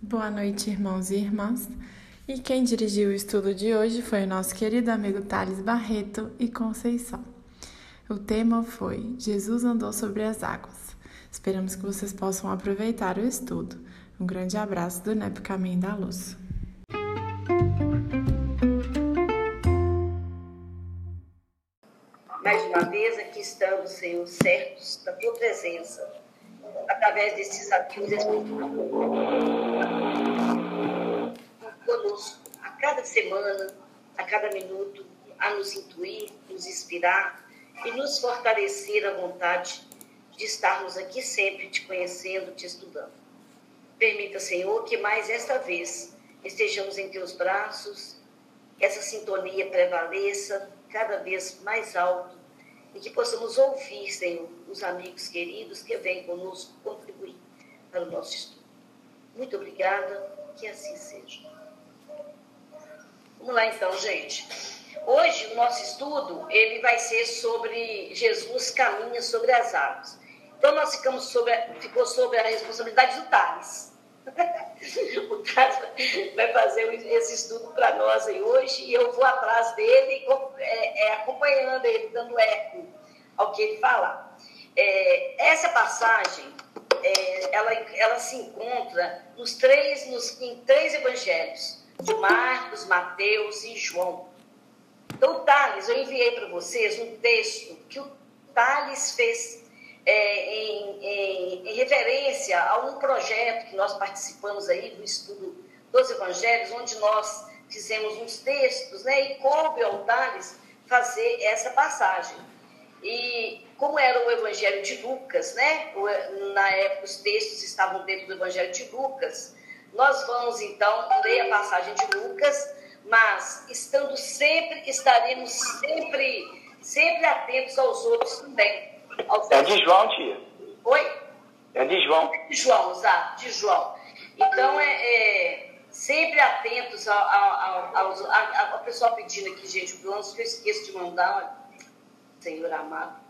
Boa noite, irmãos e irmãs. E quem dirigiu o estudo de hoje foi o nosso querido amigo Thales Barreto e Conceição. O tema foi Jesus andou sobre as águas. Esperamos que vocês possam aproveitar o estudo. Um grande abraço do NEP Caminho da Luz. Mais uma vez aqui estamos, Senhor, certos da tua presença, através desses desafios conosco a cada semana, a cada minuto, a nos intuir, nos inspirar e nos fortalecer a vontade de estarmos aqui sempre te conhecendo, te estudando. Permita, Senhor, que mais esta vez estejamos em teus braços, essa sintonia prevaleça cada vez mais alto e que possamos ouvir, Senhor, os amigos queridos que vêm conosco contribuir para o nosso estudo. Muito obrigada, que assim seja. Vamos lá então, gente. Hoje o nosso estudo ele vai ser sobre Jesus caminha sobre as águas. Então nós ficamos sobre, ficou sobre a responsabilidade do Thales. o Thales vai fazer esse estudo para nós aí hoje e eu vou atrás dele, é, é, acompanhando ele, dando eco ao que ele falar. É, essa passagem, é, ela, ela se encontra nos três, nos, em três evangelhos, de Marcos, Mateus e João. Então, Thales, eu enviei para vocês um texto que o Thales fez é, em, em, em, referência a um projeto que nós participamos aí do estudo dos evangelhos, onde nós fizemos uns textos, né, e coube ao Thales fazer essa passagem. E como era o evangelho de Lucas, né, na época os textos estavam dentro do evangelho de Lucas, nós vamos então ler a passagem de Lucas, mas estando sempre, estaremos sempre, sempre atentos aos outros também. Aos é de João, tia. Oi? É de João. De João, exato, de João. Então, é, é sempre atentos ao, ao, aos, ao, ao pessoal pedindo aqui, gente, o plano que eu esqueço de mandar, Senhor amado.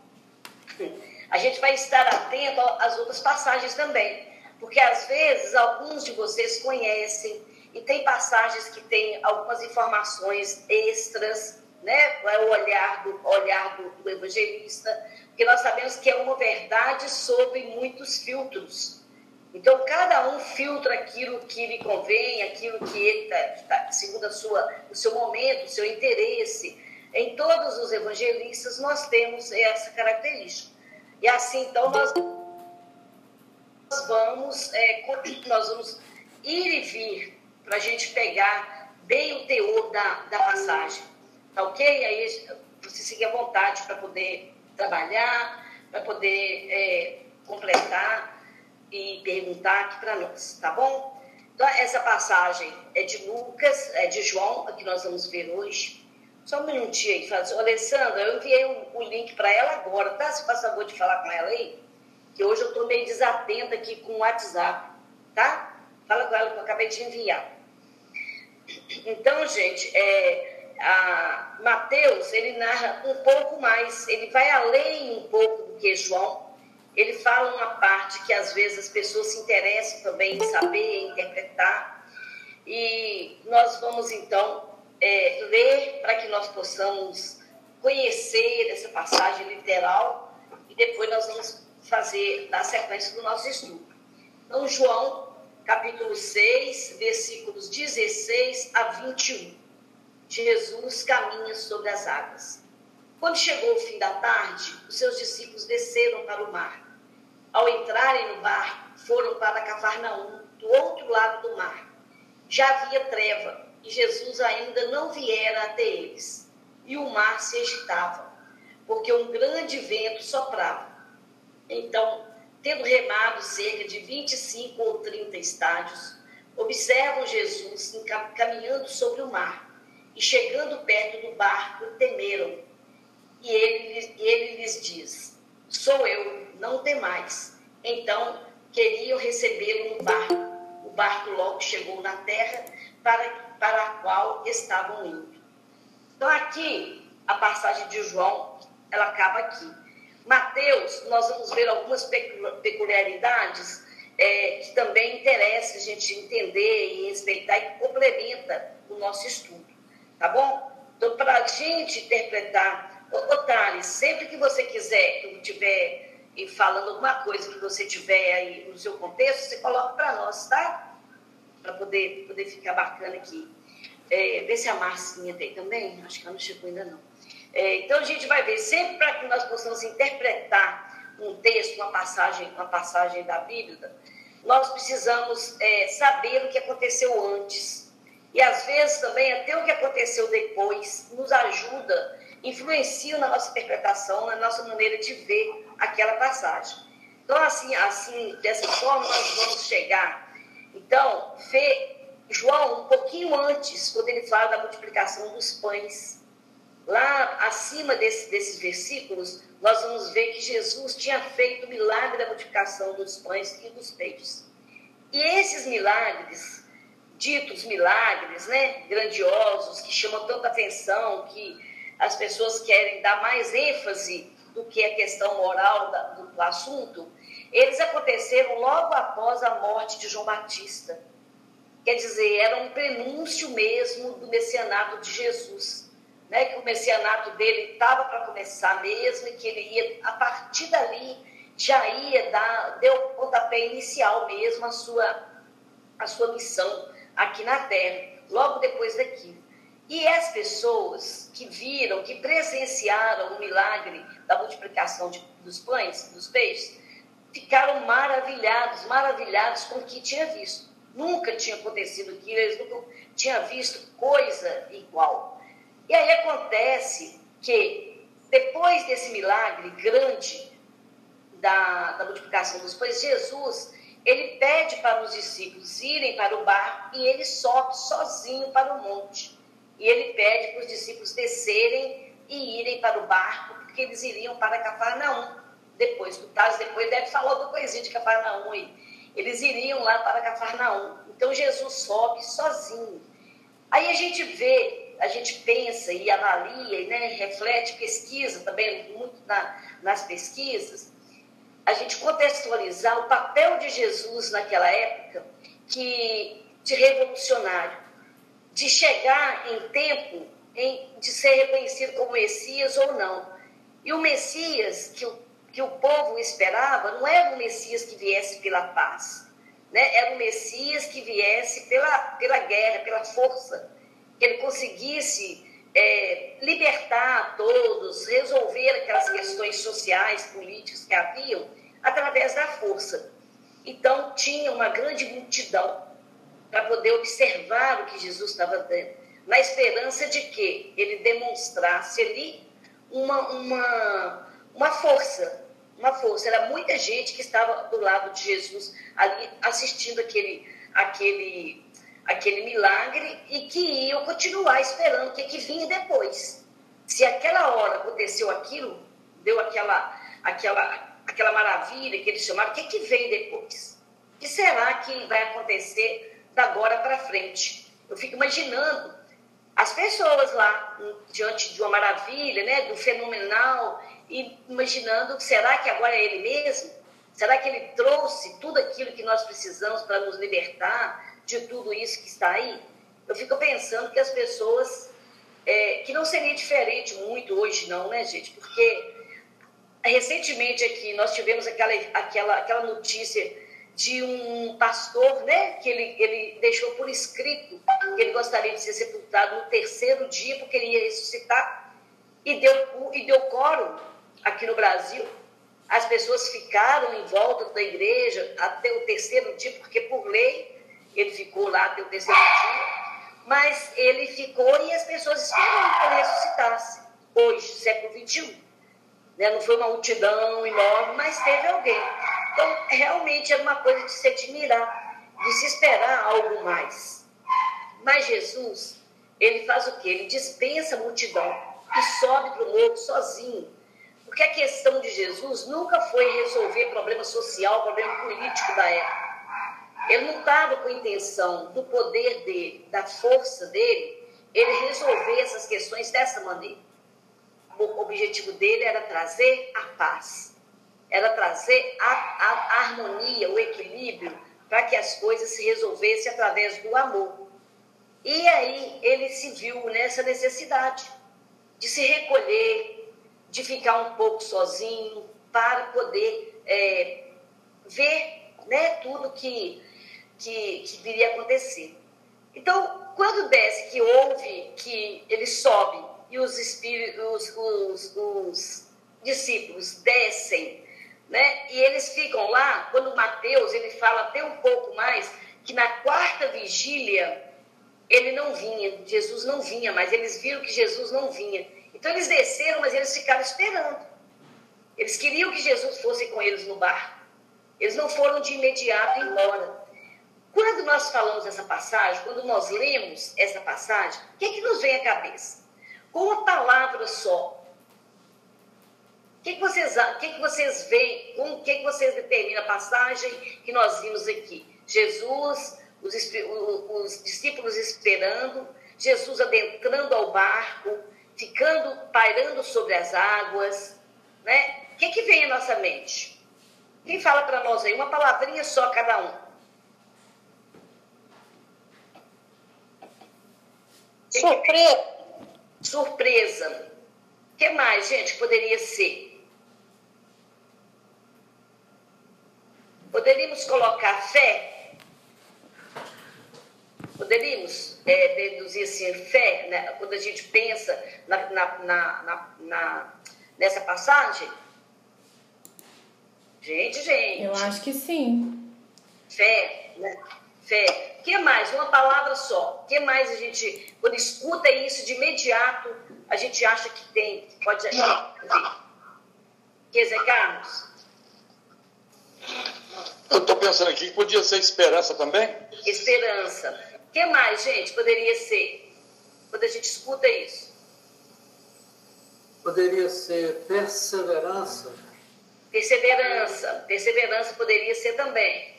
A gente vai estar atento às outras passagens também. Porque às vezes alguns de vocês conhecem e tem passagens que têm algumas informações extras, né? É o olhar do olhar do, do evangelista, porque nós sabemos que é uma verdade sobre muitos filtros. Então, cada um filtra aquilo que lhe convém, aquilo que ele está, tá, segundo a sua, o seu momento, o seu interesse. Em todos os evangelistas, nós temos essa característica. E assim, então, nós vamos, é, nós vamos ir e vir para a gente pegar bem o teor da, da passagem. Tá ok? Aí você seguir à vontade para poder trabalhar, para poder é, completar e perguntar aqui para nós, tá bom? Então, essa passagem é de Lucas, é de João, que nós vamos ver hoje. Só um minutinho aí, fala assim, Alessandra, eu enviei o, o link para ela agora, tá? Se faz favor de falar com ela aí que hoje eu estou meio desatenta aqui com o WhatsApp, tá? Fala com ela que eu acabei de enviar. Então, gente, é, Mateus, ele narra um pouco mais, ele vai além um pouco do que João. Ele fala uma parte que às vezes as pessoas se interessam também em saber, interpretar. E nós vamos então é, ler para que nós possamos conhecer essa passagem literal e depois nós vamos fazer da sequência do nosso estudo. Então, João, capítulo 6, versículos 16 a 21. Jesus caminha sobre as águas. Quando chegou o fim da tarde, os seus discípulos desceram para o mar. Ao entrarem no barco, foram para Cafarnaum, do outro lado do mar. Já havia treva e Jesus ainda não viera até eles. E o mar se agitava, porque um grande vento soprava. Então, tendo remado cerca de 25 ou 30 estádios, observam Jesus caminhando sobre o mar e chegando perto do barco, temeram. E ele, ele lhes diz: Sou eu, não temais. Então, queriam recebê-lo no barco. O barco logo chegou na terra para, para a qual estavam indo. Então, aqui, a passagem de João, ela acaba aqui. Mateus, nós vamos ver algumas peculiaridades é, que também interessa a gente entender e respeitar e complementa o nosso estudo, tá bom? Então, para a gente interpretar, ô, Thales, sempre que você quiser, que eu estiver falando alguma coisa que você tiver aí no seu contexto, você coloca para nós, tá? Para poder, poder ficar bacana aqui. É, vê se a Marcinha tem também, acho que ela não chegou ainda não. É, então a gente vai ver, sempre para que nós possamos interpretar um texto, uma passagem, uma passagem da Bíblia, nós precisamos é, saber o que aconteceu antes. E às vezes também até o que aconteceu depois nos ajuda, influencia na nossa interpretação, na nossa maneira de ver aquela passagem. Então, assim, assim dessa forma, nós vamos chegar. Então, ver João, um pouquinho antes, quando ele fala da multiplicação dos pães, lá acima desse, desses versículos, nós vamos ver que Jesus tinha feito o milagre da multiplicação dos pães e dos peixes. E esses milagres, ditos milagres, né, grandiosos, que chamam tanta atenção, que as pessoas querem dar mais ênfase do que a questão moral do, do assunto, eles aconteceram logo após a morte de João Batista. Quer dizer, era um prenúncio mesmo do messianato de Jesus. Né? Que o messianato dele estava para começar mesmo e que ele ia, a partir dali, já ia dar, deu o pontapé inicial mesmo a sua, a sua missão aqui na Terra, logo depois daquilo. E as pessoas que viram, que presenciaram o milagre da multiplicação de, dos pães, dos peixes, ficaram maravilhados, maravilhados com o que tinha visto. Nunca tinha acontecido aquilo, eles nunca tinham visto coisa igual. E aí acontece que, depois desse milagre grande da, da multiplicação dos pães, Jesus ele pede para os discípulos irem para o bar e ele sobe sozinho para o monte. E ele pede para os discípulos descerem e irem para o barco, porque eles iriam para Cafarnaum. Depois, o Taz depois deve falar alguma coisinha de Cafarnaum aí. Eles iriam lá para Cafarnaum. Então Jesus sobe sozinho. Aí a gente vê, a gente pensa e avalia, né, reflete, pesquisa também, muito na, nas pesquisas, a gente contextualizar o papel de Jesus naquela época que de revolucionário de chegar em tempo em, de ser reconhecido como Messias ou não. E o Messias que o, que o povo esperava não era um Messias que viesse pela paz, né? era um Messias que viesse pela, pela guerra, pela força, que ele conseguisse é, libertar todos, resolver aquelas questões sociais, políticas que haviam através da força. Então, tinha uma grande multidão para poder observar o que Jesus estava dando, na esperança de que ele demonstrasse ali uma, uma, uma força, uma força. Era muita gente que estava do lado de Jesus ali assistindo aquele, aquele, aquele milagre e que iam continuar esperando o que, que vinha depois. Se aquela hora aconteceu aquilo, deu aquela, aquela, aquela maravilha que eles chamaram, o que, que vem depois? O que será que vai acontecer da agora para frente. Eu fico imaginando as pessoas lá diante de uma maravilha, né, do fenomenal, imaginando, será que agora é ele mesmo? Será que ele trouxe tudo aquilo que nós precisamos para nos libertar de tudo isso que está aí? Eu fico pensando que as pessoas, é, que não seria diferente muito hoje não, né, gente? Porque recentemente aqui nós tivemos aquela, aquela, aquela notícia de um pastor, né, que ele, ele deixou por escrito que ele gostaria de ser sepultado no terceiro dia, porque ele ia ressuscitar, e deu, e deu coro aqui no Brasil. As pessoas ficaram em volta da igreja até o terceiro dia, porque por lei ele ficou lá até o terceiro dia, mas ele ficou e as pessoas esperaram que ele ressuscitasse. Hoje, século XXI. Né? Não foi uma multidão enorme, mas teve alguém. Então, realmente era uma coisa de se admirar, de se esperar algo mais. Mas Jesus, ele faz o quê? Ele dispensa a multidão e sobe para o morro sozinho. Porque a questão de Jesus nunca foi resolver problema social, problema político da época. Ele não estava com a intenção do poder dele, da força dele, ele resolver essas questões dessa maneira. O objetivo dele era trazer a paz era trazer a, a, a harmonia, o equilíbrio, para que as coisas se resolvessem através do amor. E aí ele se viu nessa necessidade de se recolher, de ficar um pouco sozinho, para poder é, ver né, tudo que, que, que viria a acontecer. Então, quando desce que ouve que ele sobe e os, espíritos, os, os, os discípulos descem, né? E eles ficam lá, quando Mateus ele fala até um pouco mais, que na quarta vigília ele não vinha, Jesus não vinha, mas eles viram que Jesus não vinha. Então eles desceram, mas eles ficaram esperando. Eles queriam que Jesus fosse com eles no barco. Eles não foram de imediato embora. Quando nós falamos essa passagem, quando nós lemos essa passagem, o que, é que nos vem à cabeça? Com uma palavra só. O que, é que vocês, que, é que vocês veem? Com o que, que vocês determinam a passagem que nós vimos aqui? Jesus, os, os discípulos esperando, Jesus adentrando ao barco, ficando, pairando sobre as águas, né? O que, que vem à nossa mente? Quem fala para nós aí? Uma palavrinha só cada um. Surpresa. Surpresa. O que mais, gente, poderia ser? Poderíamos colocar fé? Poderíamos é, deduzir assim, fé, né? quando a gente pensa na, na, na, na, nessa passagem? Gente, gente. Eu acho que sim. Fé, né? Fé. O que mais? Uma palavra só. O que mais a gente, quando escuta isso de imediato, a gente acha que tem? Pode dizer. Quer dizer, Carlos? Eu estou pensando aqui que podia ser esperança também. Esperança. O que mais, gente, poderia ser? Quando a gente escuta isso. Poderia ser perseverança. Perseverança. Perseverança poderia ser também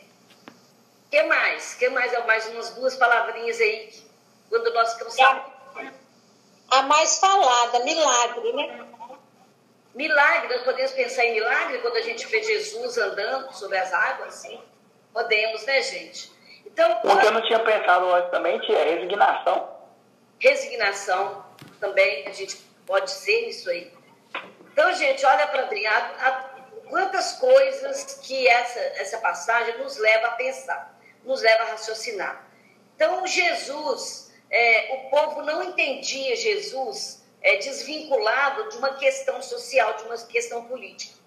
que mais? que mais? É mais umas duas palavrinhas aí, quando nós cansamos. A mais falada, milagre, né? Milagre, nós podemos pensar em milagre quando a gente vê Jesus andando sobre as águas, sim. Podemos, né, gente? Então, o que eu não tinha pensado antes também é resignação. Resignação também, a gente pode ser isso aí. Então, gente, olha para mim, quantas coisas que essa, essa passagem nos leva a pensar nos leva a raciocinar. Então, Jesus, é, o povo não entendia Jesus é, desvinculado de uma questão social, de uma questão política.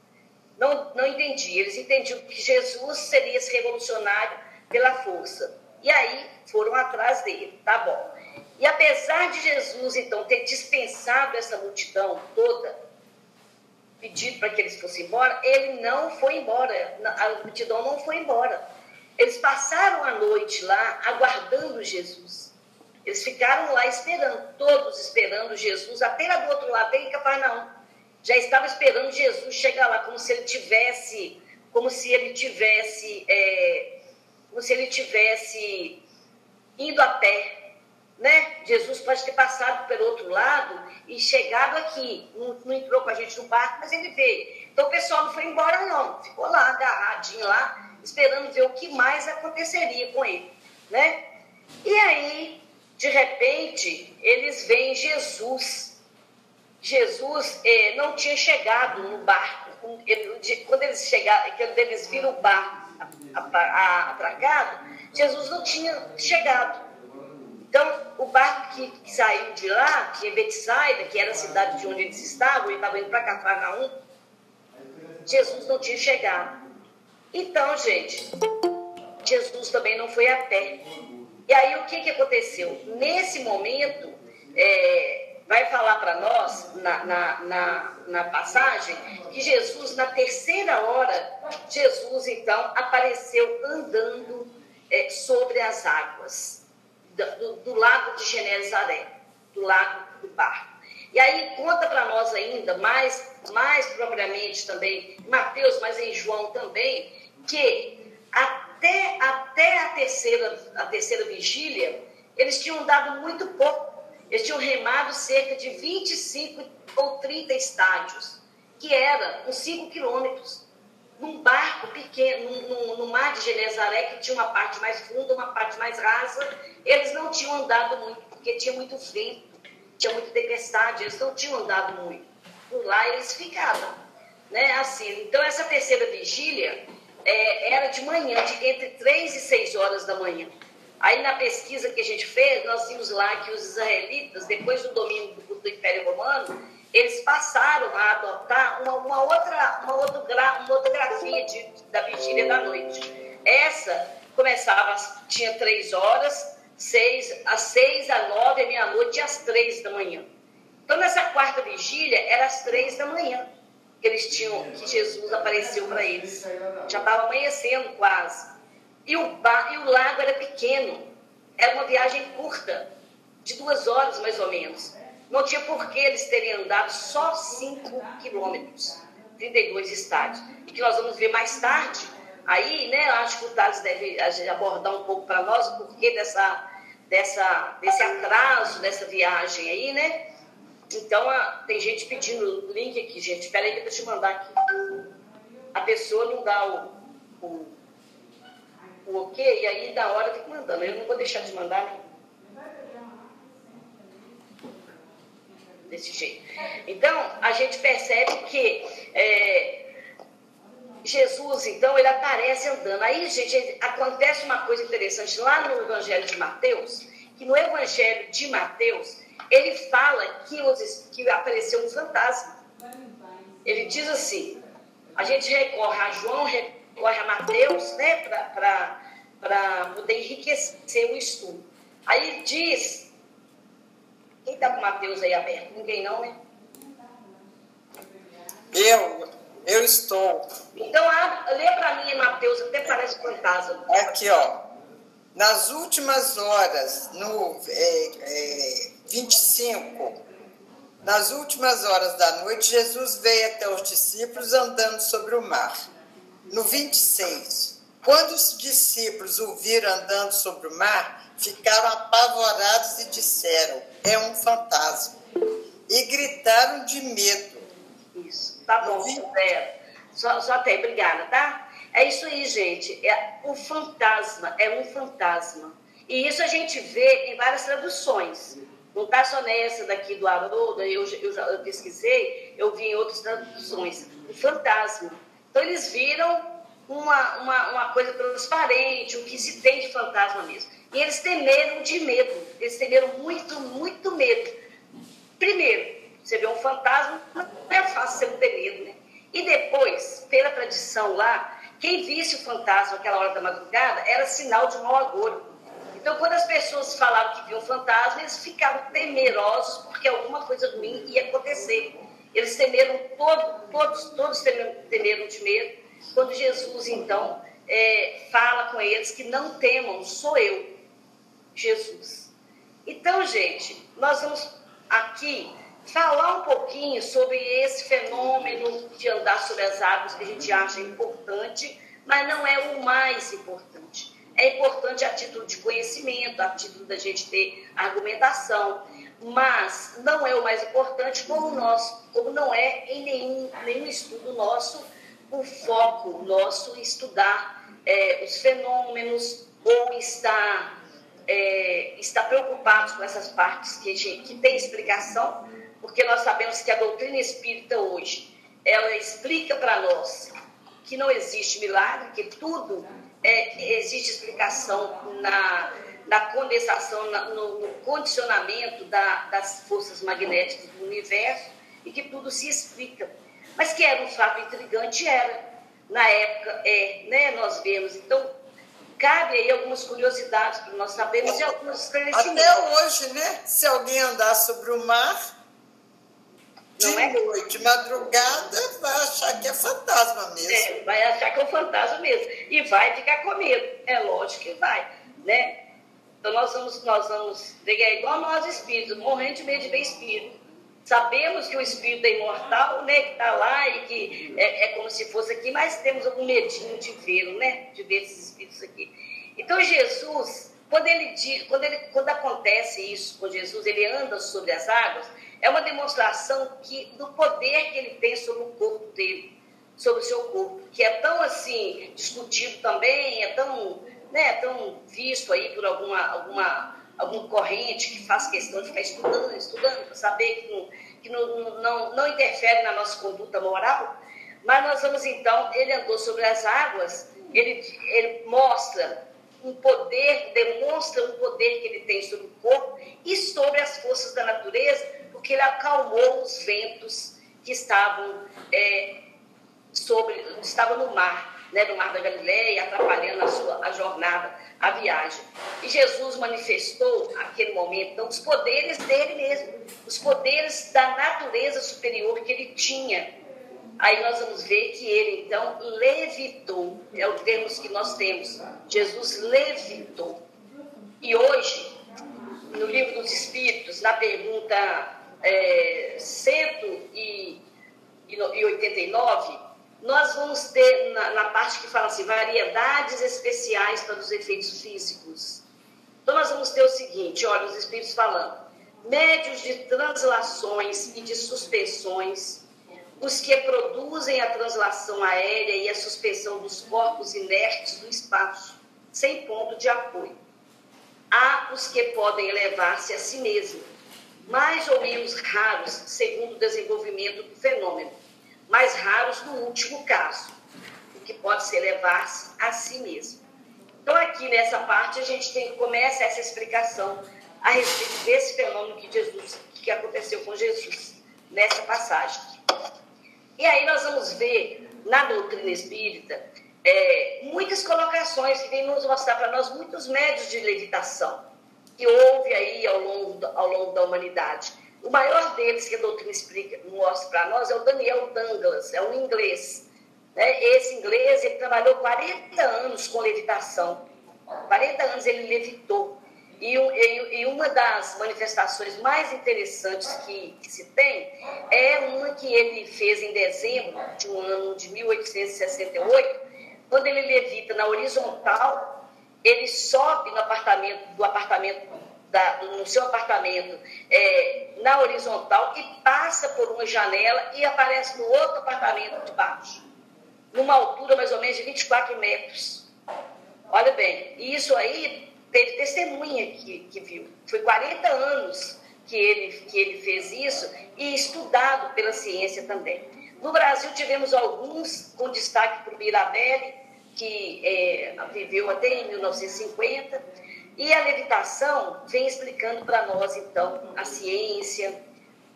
Não, não entendia. Eles entendiam que Jesus seria esse revolucionário pela força. E aí foram atrás dele, tá bom. E apesar de Jesus, então, ter dispensado essa multidão toda, pedido para que eles fossem embora, ele não foi embora, a multidão não foi embora. Eles passaram a noite lá aguardando Jesus. Eles ficaram lá esperando, todos esperando Jesus, até lá do outro lado, em Cafarnaum. Já estava esperando Jesus chegar lá, como se ele tivesse, como se ele tivesse, é, como se ele tivesse indo a pé, né? Jesus pode ter passado pelo outro lado e chegado aqui, não, não entrou com a gente no barco, mas ele veio. Então o pessoal não foi embora não, ficou lá agarradinho lá, esperando ver o que mais aconteceria com ele, né? E aí, de repente, eles veem Jesus. Jesus eh, não tinha chegado no barco. Quando eles chegaram, quando eles viram o barco atracado, Jesus não tinha chegado. Então, o barco que, que saiu de lá, que é Betsaida, que era a cidade de onde eles estavam, e estava indo para Cafarnaum, Jesus não tinha chegado. Então, gente, Jesus também não foi a pé. E aí o que, que aconteceu? Nesse momento, é, vai falar para nós, na, na, na, na, passagem, que Jesus, na terceira hora, Jesus então apareceu andando é, sobre as águas, do, do lago de Genezaré, do lago do barco. E aí conta para nós ainda, mais, mais propriamente também, Mateus, mas em João também, que até, até a, terceira, a terceira vigília, eles tinham dado muito pouco. Eles tinham remado cerca de 25 ou 30 estádios, que era uns 5 quilômetros. num barco pequeno, no, no mar de Genezaré, que tinha uma parte mais funda, uma parte mais rasa. Eles não tinham andado muito, porque tinha muito frio, tinha muita tempestade, eles não tinham andado muito. Por lá eles ficavam. Né? Assim, então, essa terceira vigília é, era de manhã, de entre 3 e 6 horas da manhã. Aí, na pesquisa que a gente fez, nós vimos lá que os israelitas, depois do domínio do, do Império Romano, eles passaram a adotar uma, uma outra, uma, outra uma outra grafia de, da vigília da noite. Essa começava, tinha três horas, seis, às seis, às nove, à meia-noite e às três da manhã. Então, nessa quarta vigília, era às três da manhã que eles tinham, que Jesus apareceu para eles. Já estava amanhecendo quase. E o, bar, e o lago era pequeno. Era uma viagem curta, de duas horas mais ou menos. Não tinha por que eles terem andado só 5 quilômetros, 32 estádios. E que nós vamos ver mais tarde. Aí, né, acho que o Thales deve abordar um pouco para nós o porquê dessa, dessa, desse atraso dessa viagem aí, né? Então, a, tem gente pedindo o link aqui, gente. Espera aí que eu mandar aqui. A pessoa não dá o, o, o ok, e aí da hora fica mandando. Eu não vou deixar de mandar, desse jeito. Então, a gente percebe que é, Jesus, então, ele aparece andando. Aí, gente, acontece uma coisa interessante lá no Evangelho de Mateus, que no Evangelho de Mateus, ele fala que, os, que apareceu um fantasma. Ele diz assim, a gente recorre a João, recorre a Mateus, né, para poder enriquecer o estudo. Aí diz quem está com o Mateus aí aberto? Ninguém não, né? Eu, eu estou. Então, lê para mim, Mateus, até parece fantasma. Aqui, ó. Nas últimas horas, no é, é, 25, nas últimas horas da noite, Jesus veio até os discípulos andando sobre o mar. No 26, quando os discípulos o viram andando sobre o mar, ficaram apavorados e disseram: É um fantasma. E gritaram de medo. Isso, tá bom, Zé. Só, só até, obrigada, tá? É isso aí, gente. É, o fantasma é um fantasma. E isso a gente vê em várias traduções. Não está só nessa daqui do Haroldo, eu, eu, eu pesquisei, eu vi em outras traduções. O fantasma. Então, eles viram uma, uma, uma coisa transparente, o que se tem de fantasma mesmo. E eles temeram de medo, eles temeram muito, muito medo. Primeiro, você vê um fantasma, não é fácil você não ter medo, né? E depois, pela tradição lá, quem visse o fantasma naquela hora da madrugada era sinal de mau agouro. Então, quando as pessoas falavam que viam fantasma, eles ficavam temerosos porque alguma coisa ruim ia acontecer. Eles temeram, todo, todos, todos temeram, de medo. Quando Jesus, então, é, fala com eles que não temam, sou eu, Jesus. Então, gente, nós vamos aqui falar um pouquinho sobre esse fenômeno de andar sobre as águas que a gente acha importante, mas não é o mais importante. É importante a título de conhecimento, a título da gente ter argumentação, mas não é o mais importante como nós, como não é em nenhum, nenhum estudo nosso o foco nosso estudar é, os fenômenos ou estar, é, preocupados com essas partes que, que tem explicação, porque nós sabemos que a doutrina espírita hoje, ela explica para nós que não existe milagre, que tudo é, existe explicação na, na condensação, no, no, condicionamento da, das forças magnéticas do universo e que tudo se explica mas que era um fato intrigante, era. Na época, é, né, nós vemos. Então, cabe aí algumas curiosidades para nós sabermos e alguns esclarecimentos. Até hoje, né? Se alguém andar sobre o mar, de é? noite, madrugada, vai achar que é fantasma mesmo. É, vai achar que é um fantasma mesmo. E vai ficar com medo. É lógico que vai, né? Então nós vamos, nós vamos, é igual nós espíritos, morrendo medo de ver espírito. Sabemos que o espírito é imortal, né, que está lá e que é, é, como se fosse aqui, mas temos algum medinho de vê-lo, né, de ver esses espíritos aqui. Então Jesus, quando ele quando ele quando acontece isso com Jesus, ele anda sobre as águas, é uma demonstração que do poder que ele tem sobre o corpo dele, sobre o seu corpo, que é tão assim discutido também, é tão, né, tão visto aí por alguma, alguma, alguma corrente que faz questão de ficar estudando, estudando, para saber que, não, que não, não, não interfere na nossa conduta moral. Mas nós vamos então, ele andou sobre as águas, ele, ele mostra um poder, demonstra um poder que ele tem sobre o corpo e sobre as forças da natureza, porque ele acalmou os ventos que estavam é, sobre, estavam no mar, né, no mar da Galileia, atrapalhando a sua a jornada, a viagem. E Jesus manifestou naquele momento então, os poderes dele mesmo, os poderes da natureza superior que ele tinha Aí nós vamos ver que ele então levitou, é o termo que nós temos. Jesus levitou. E hoje, no livro dos Espíritos, na pergunta é, 189, nós vamos ter na, na parte que fala assim, variedades especiais para os efeitos físicos. Então nós vamos ter o seguinte, olha, os Espíritos falando, médios de translações e de suspensões os que produzem a translação aérea e a suspensão dos corpos inertes no espaço, sem ponto de apoio. Há os que podem elevar-se a si mesmos, mais ou menos raros, segundo o desenvolvimento do fenômeno, mais raros no último caso, o que pode se elevar-se a si mesmo. Então, aqui nessa parte, a gente tem, começa essa explicação a respeito desse fenômeno que Jesus, que aconteceu com Jesus, nessa passagem. E aí nós vamos ver na doutrina espírita é, muitas colocações que vêm nos mostrar para nós muitos médios de levitação que houve aí ao longo, ao longo da humanidade. O maior deles que a doutrina explica, mostra para nós é o Daniel Douglas, é um inglês. Né? Esse inglês ele trabalhou 40 anos com levitação. 40 anos ele levitou. E, e, e, uma das manifestações mais interessantes que, que, se tem é uma que ele fez em dezembro de um ano de 1868, quando ele levita na horizontal, ele sobe no apartamento, do apartamento da, no seu apartamento é, na horizontal e passa por uma janela e aparece no outro apartamento de baixo, numa altura mais ou menos de 24 metros. Olha bem, isso aí teve testemunha que, que viu. Foi 40 anos que ele, que ele fez isso e estudado pela ciência também. No Brasil, tivemos alguns, com destaque para o Mirabelli, que é, viveu até em 1950, e a levitação vem explicando para nós, então, a ciência,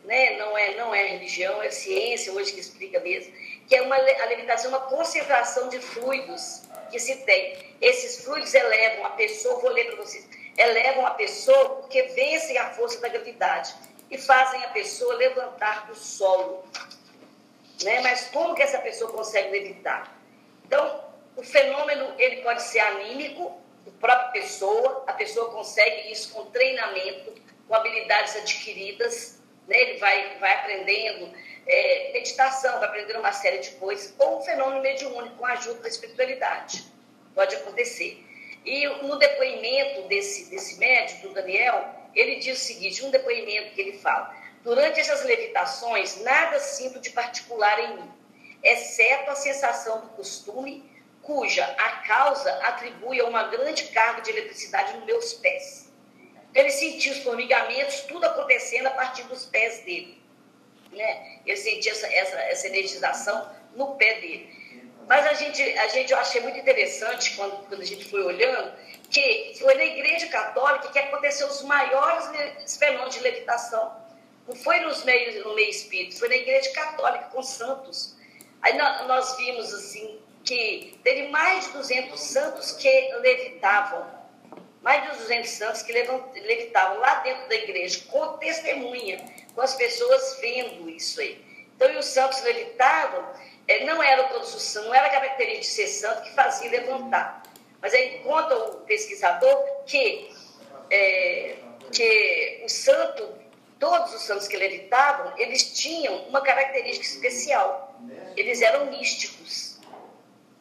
né? não, é, não é religião, é ciência hoje que explica mesmo, que é uma, a levitação é uma concentração de fluidos que se tem. Esses fluidos elevam a pessoa, vou ler para vocês, elevam a pessoa porque vencem a força da gravidade e fazem a pessoa levantar do solo. Né? Mas como que essa pessoa consegue levitar? Então, o fenômeno ele pode ser anímico, própria pessoa, a pessoa consegue isso com treinamento, com habilidades adquiridas, né? ele vai, vai aprendendo é, meditação, vai aprender uma série de coisas, ou um fenômeno mediúnico com a ajuda da espiritualidade. Pode acontecer. E no depoimento desse, desse médico, do Daniel, ele diz o seguinte: um depoimento que ele fala. Durante essas levitações, nada sinto de particular em mim, exceto a sensação do costume, cuja a causa atribui a uma grande carga de eletricidade nos meus pés. Ele sentiu os formigamentos, tudo acontecendo a partir dos pés dele né? Eu senti essa, essa, essa energização no pé dele. Mas a gente, a gente eu achei muito interessante quando, quando a gente foi olhando que foi na Igreja Católica que aconteceu os maiores fenômenos de levitação. Não foi nos meios, no meio espírito, foi na Igreja Católica com santos. Aí nós vimos assim que teve mais de 200 santos que levitavam, mais de 200 santos que levitavam lá dentro da igreja, com testemunha com as pessoas vendo isso aí. Então, e os santos levitavam, é, não eram todos os santos, não era a característica de ser santo que fazia levantar. Mas aí conta o pesquisador que, é, que o santo, todos os santos que levitavam, eles tinham uma característica especial. Eles eram místicos.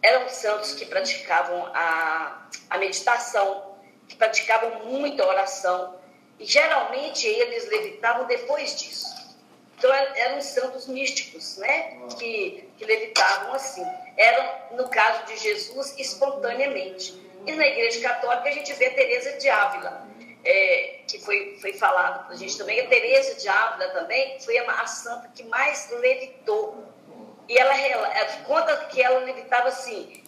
Eram santos que praticavam a, a meditação, que praticavam muita oração, e geralmente eles levitavam depois disso. Então, eram santos místicos, né? Que, que levitavam assim. Eram, no caso de Jesus, espontaneamente. E na Igreja Católica a gente vê Teresa de Ávila, é, que foi, foi falado para a gente também. A Teresa de Ávila também foi a, a santa que mais levitou. E ela, ela conta que ela levitava assim,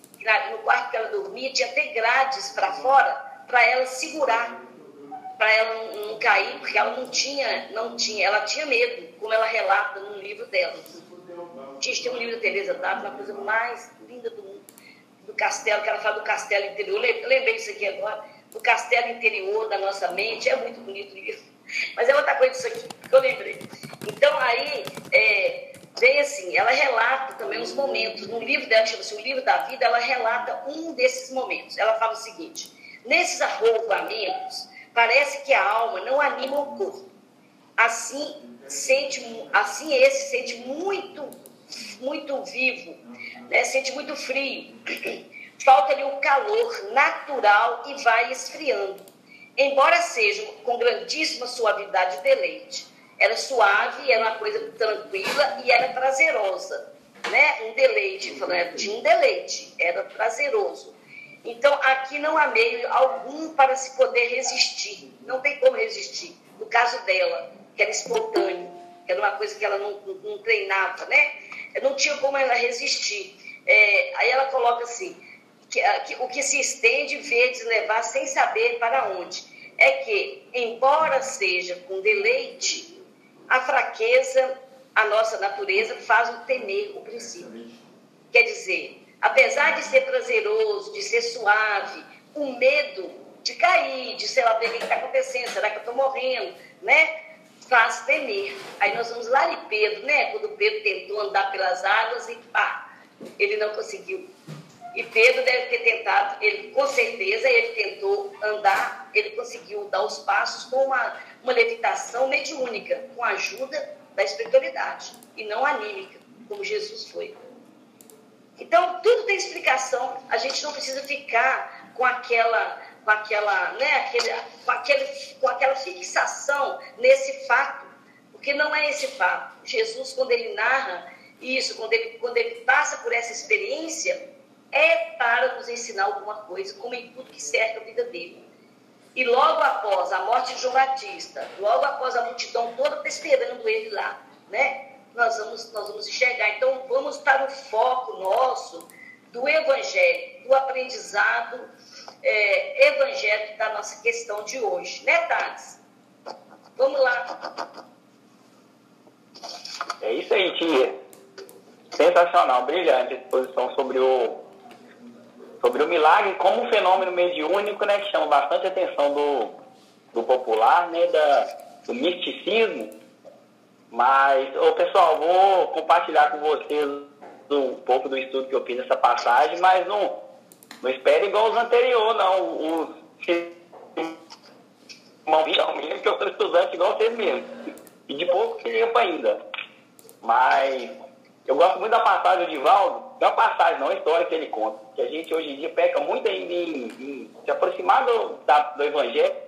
no quarto que ela dormia, tinha até grades para fora para ela segurar, para ela não, cair, porque ela não tinha, não tinha, ela tinha medo, como ela relata no livro dela. Gente, tem um livro da Teresa Dávila, uma coisa mais linda do mundo, do castelo, que ela fala do castelo interior. Eu lembrei disso aqui agora, do castelo interior da nossa mente, é muito bonito o livro. Mas é outra coisa disso aqui que eu lembrei. Então aí, é, vem assim, ela relata também os momentos, no livro dela, chama-se O Livro da Vida, ela relata um desses momentos. Ela fala o seguinte: nesses arroubamentos, parece que a alma não anima o corpo. Assim, sente, assim esse sente muito, muito vivo, né? sente muito frio. Falta-lhe o calor natural e vai esfriando. Embora seja com grandíssima suavidade e deleite era suave, era uma coisa tranquila e era prazerosa, né? Um deleite, tinha um deleite, era prazeroso. Então, aqui não há meio algum para se poder resistir, não tem como resistir. No caso dela, que era espontâneo, que era uma coisa que ela não, não treinava, né? Não tinha como ela resistir. É, aí ela coloca assim, que, que, o que se estende, vê, levar sem saber para onde. É que, embora seja com deleite, a fraqueza, a nossa natureza, faz o temer o princípio. Quer dizer, apesar de ser prazeroso, de ser suave, o medo de cair, de sei lá, ver o que está acontecendo, será que eu estou morrendo, né? Faz temer. Aí nós vamos lá de Pedro, né? Quando Pedro tentou andar pelas águas e pá, ele não conseguiu. E Pedro deve ter tentado, ele com certeza ele tentou andar, ele conseguiu dar os passos com uma, uma levitação mediúnica, com a ajuda da espiritualidade, e não anímica, como Jesus foi. Então, tudo tem explicação, a gente não precisa ficar com aquela, com aquela, né, aquele, com, aquele, com aquela fixação nesse fato, porque não é esse fato. Jesus, quando ele narra isso, quando ele, quando ele passa por essa experiência, é para nos ensinar alguma coisa, como em tudo que cerca a vida dele. E logo após a morte de João Batista, logo após a multidão toda tá esperando ele lá, né? Nós vamos, nós vamos enxergar. Então, vamos para o foco nosso do evangelho, do aprendizado é, evangélico da nossa questão de hoje, né, Thales? Vamos lá. É isso aí, tia. Sensacional, brilhante a exposição sobre o sobre o milagre como um fenômeno mediúnico, né, que chama bastante atenção do, do popular, né, da, do misticismo. Mas, ô, pessoal, vou compartilhar com vocês um pouco do estudo que eu fiz nessa passagem, mas não, não espere igual os anteriores, não. Os mesmo, que eu sou estudante igual vocês mesmo. E de pouco tempo ainda. Mas eu gosto muito da passagem do Divaldo, uma passagem, não, a história que ele conta. Que a gente hoje em dia peca muito ainda em, em se aproximar do, da, do Evangelho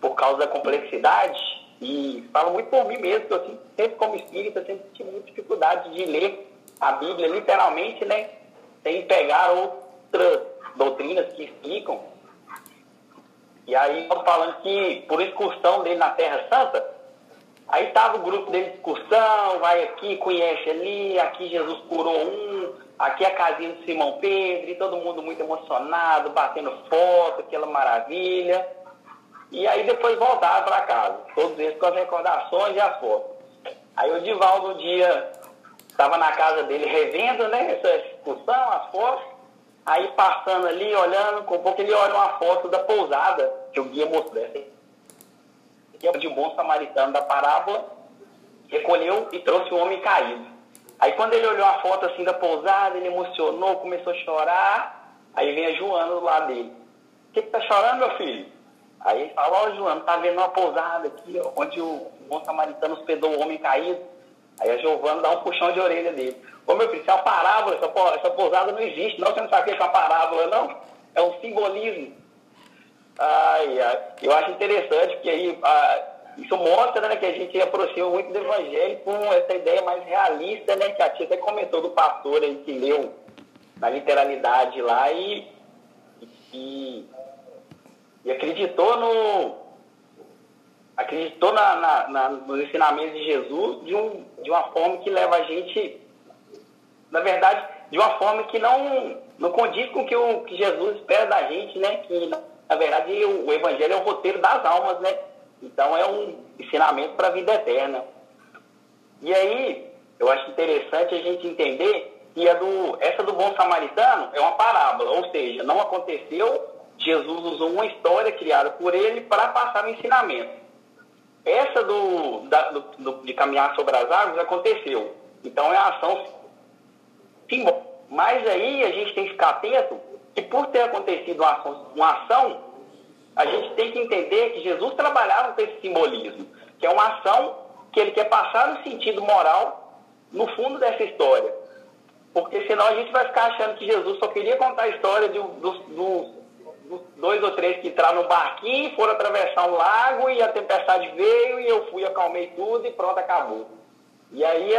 por causa da complexidade. E falo muito por mim mesmo, que eu assim, sempre como espírita, sempre tive muita dificuldade de ler a Bíblia literalmente, né? Sem pegar outras doutrinas que explicam. E aí, falando que por excursão dele na Terra Santa, Aí estava o grupo dele de excursão, vai aqui, conhece ali, aqui Jesus curou um, aqui a casinha de Simão Pedro, e todo mundo muito emocionado, batendo foto, aquela maravilha. E aí depois voltaram para casa, todos eles com as recordações e as fotos. Aí o Divaldo um dia estava na casa dele revendo né, essa excursão, as fotos, aí passando ali, olhando, com pouco ele olha uma foto da pousada que o guia mostrou que é o de bom samaritano da parábola, recolheu e trouxe o homem caído. Aí quando ele olhou a foto assim da pousada, ele emocionou, começou a chorar, aí vem a Joana do lado dele. O que, que tá chorando, meu filho? Aí ele fala, ó oh, Joana, tá vendo uma pousada aqui, ó, onde o bom samaritano hospedou o homem caído. Aí a Giovana dá um puxão de orelha dele. Ô meu filho, isso é uma parábola, essa pousada não existe, não, você não sabe o que é uma parábola, não. É um simbolismo. Ai, ai. Eu acho interessante que aí a, isso mostra né, que a gente aproxima muito do evangelho com essa ideia mais realista, né? Que a tia até comentou do pastor aí que leu na literalidade lá e, e, e acreditou no acreditou na, na, na, nos ensinamentos de Jesus de, um, de uma forma que leva a gente, na verdade, de uma forma que não, não condiz com o que, o que Jesus espera da gente, né? Que, na verdade, o, o Evangelho é o roteiro das almas, né? Então, é um ensinamento para a vida eterna. E aí, eu acho interessante a gente entender que a do, essa do bom samaritano é uma parábola, ou seja, não aconteceu, Jesus usou uma história criada por ele para passar o ensinamento. Essa do, da, do, do, de caminhar sobre as águas aconteceu. Então é a ação simbólica. Mas aí a gente tem que ficar atento que por ter acontecido uma ação, uma ação, a gente tem que entender que Jesus trabalhava com esse simbolismo, que é uma ação que ele quer passar no sentido moral no fundo dessa história. Porque senão a gente vai ficar achando que Jesus só queria contar a história de, dos, dos dois ou três que entraram no barquinho, foram atravessar um lago e a tempestade veio e eu fui, acalmei tudo e pronto, acabou. E aí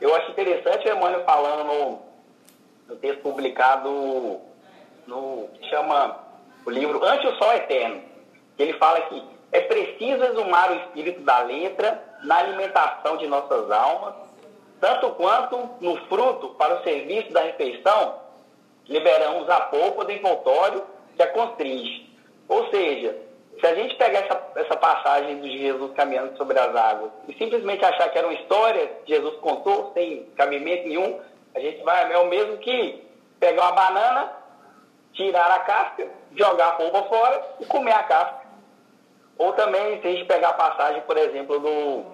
eu acho interessante o Emmanuel falando no texto publicado no que chama o livro Ante o Sol Eterno, ele fala que é preciso exumar o espírito da letra na alimentação de nossas almas, tanto quanto no fruto para o serviço da refeição, liberamos a polpa do envoltório que a constringe. Ou seja, se a gente pegar essa, essa passagem de Jesus caminhando sobre as águas e simplesmente achar que era uma história que Jesus contou sem cabimento nenhum, a gente vai, é o mesmo que pegar uma banana, tirar a casca, jogar a polpa fora e comer a casca. Ou também, se a gente pegar a passagem, por exemplo, do,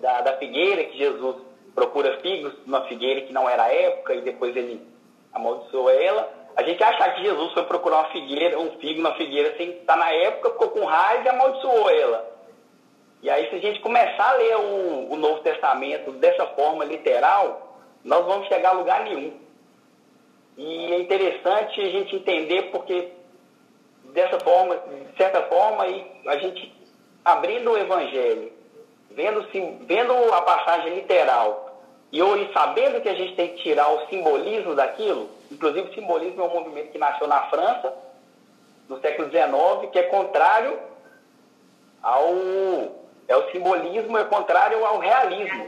da, da figueira, que Jesus procura figos numa figueira que não era a época e depois ele amaldiçoa ela, a gente achar que Jesus foi procurar uma figueira, um figo na figueira sem estar na época, ficou com raiva e amaldiçoou ela. E aí, se a gente começar a ler o, o Novo Testamento dessa forma literal, nós vamos chegar a lugar nenhum. E é interessante a gente entender porque dessa forma, de certa forma, a gente abrindo o Evangelho, vendo, vendo a passagem literal e hoje, sabendo que a gente tem que tirar o simbolismo daquilo, inclusive o simbolismo é um movimento que nasceu na França, no século XIX, que é contrário ao. É o simbolismo, é contrário ao realismo.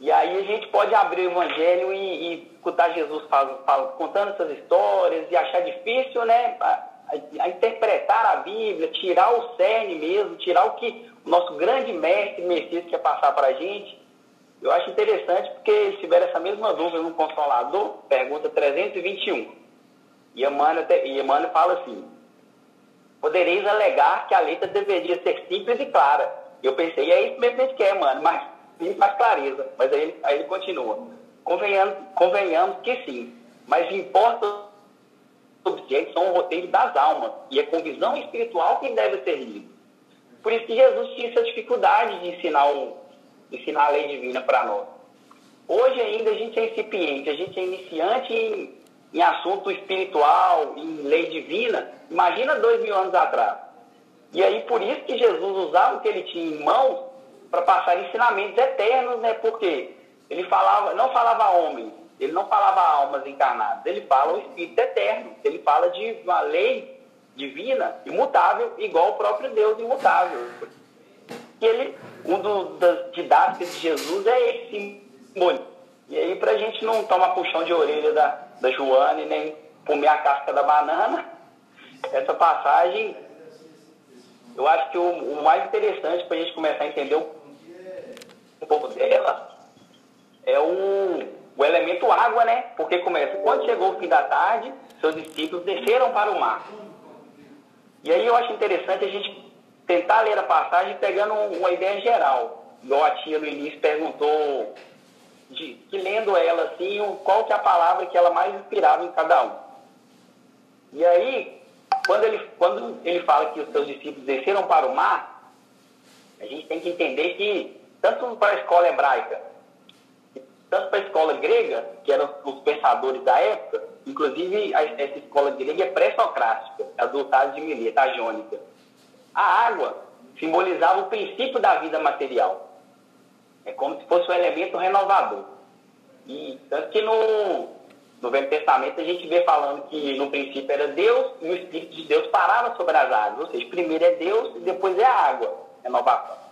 E aí a gente pode abrir o Evangelho e, e escutar Jesus fala, fala, contando essas histórias e achar difícil, né? A, a, interpretar a Bíblia, tirar o cerne mesmo, tirar o que o nosso grande mestre, Messias, quer passar para a gente. Eu acho interessante porque se tiver essa mesma dúvida no Consolador, pergunta 321. E Emmanuel, e Emmanuel fala assim, podereis alegar que a letra deveria ser simples e clara. Eu pensei, é isso mesmo que a gente quer, mano, mas sim, mais clareza. Mas aí, aí ele continua. Convenhamos, convenhamos que sim, mas importa os objetos são o roteiro das almas, e é com visão espiritual que deve ser lido. Por isso que Jesus tinha essa dificuldade de ensinar um, ensinar a lei divina para nós. Hoje ainda a gente é incipiente, a gente é iniciante em, em assunto espiritual, em lei divina. Imagina dois mil anos atrás. E aí por isso que Jesus usava o que ele tinha em mãos para passar ensinamentos eternos, né? Porque ele falava, não falava a homens, ele não falava almas encarnadas, ele fala o Espírito eterno, ele fala de uma lei divina, imutável, igual o próprio Deus imutável. E ele um do, das didáticas de Jesus é esse simbolismo. E aí, para a gente não tomar puxão de orelha da, da Joana e nem comer a casca da banana, essa passagem, eu acho que o, o mais interessante para a gente começar a entender um pouco dela é o, o elemento água, né? Porque começa, quando chegou o fim da tarde, seus discípulos desceram para o mar. E aí eu acho interessante a gente tentar ler a passagem pegando uma ideia geral. Igual a tia no início perguntou, de, que lendo ela assim, qual que é a palavra que ela mais inspirava em cada um. E aí, quando ele, quando ele fala que os seus discípulos desceram para o mar, a gente tem que entender que, tanto para a escola hebraica, tanto para a escola grega, que eram os pensadores da época, inclusive essa escola grega é pré-socrática, a do Tales de Mileto, a jônica a água simbolizava o princípio da vida material. É como se fosse um elemento renovador. E tanto que no, no Velho Testamento a gente vê falando que no princípio era Deus e o Espírito de Deus parava sobre as águas. Ou seja, primeiro é Deus e depois é a água, renovação.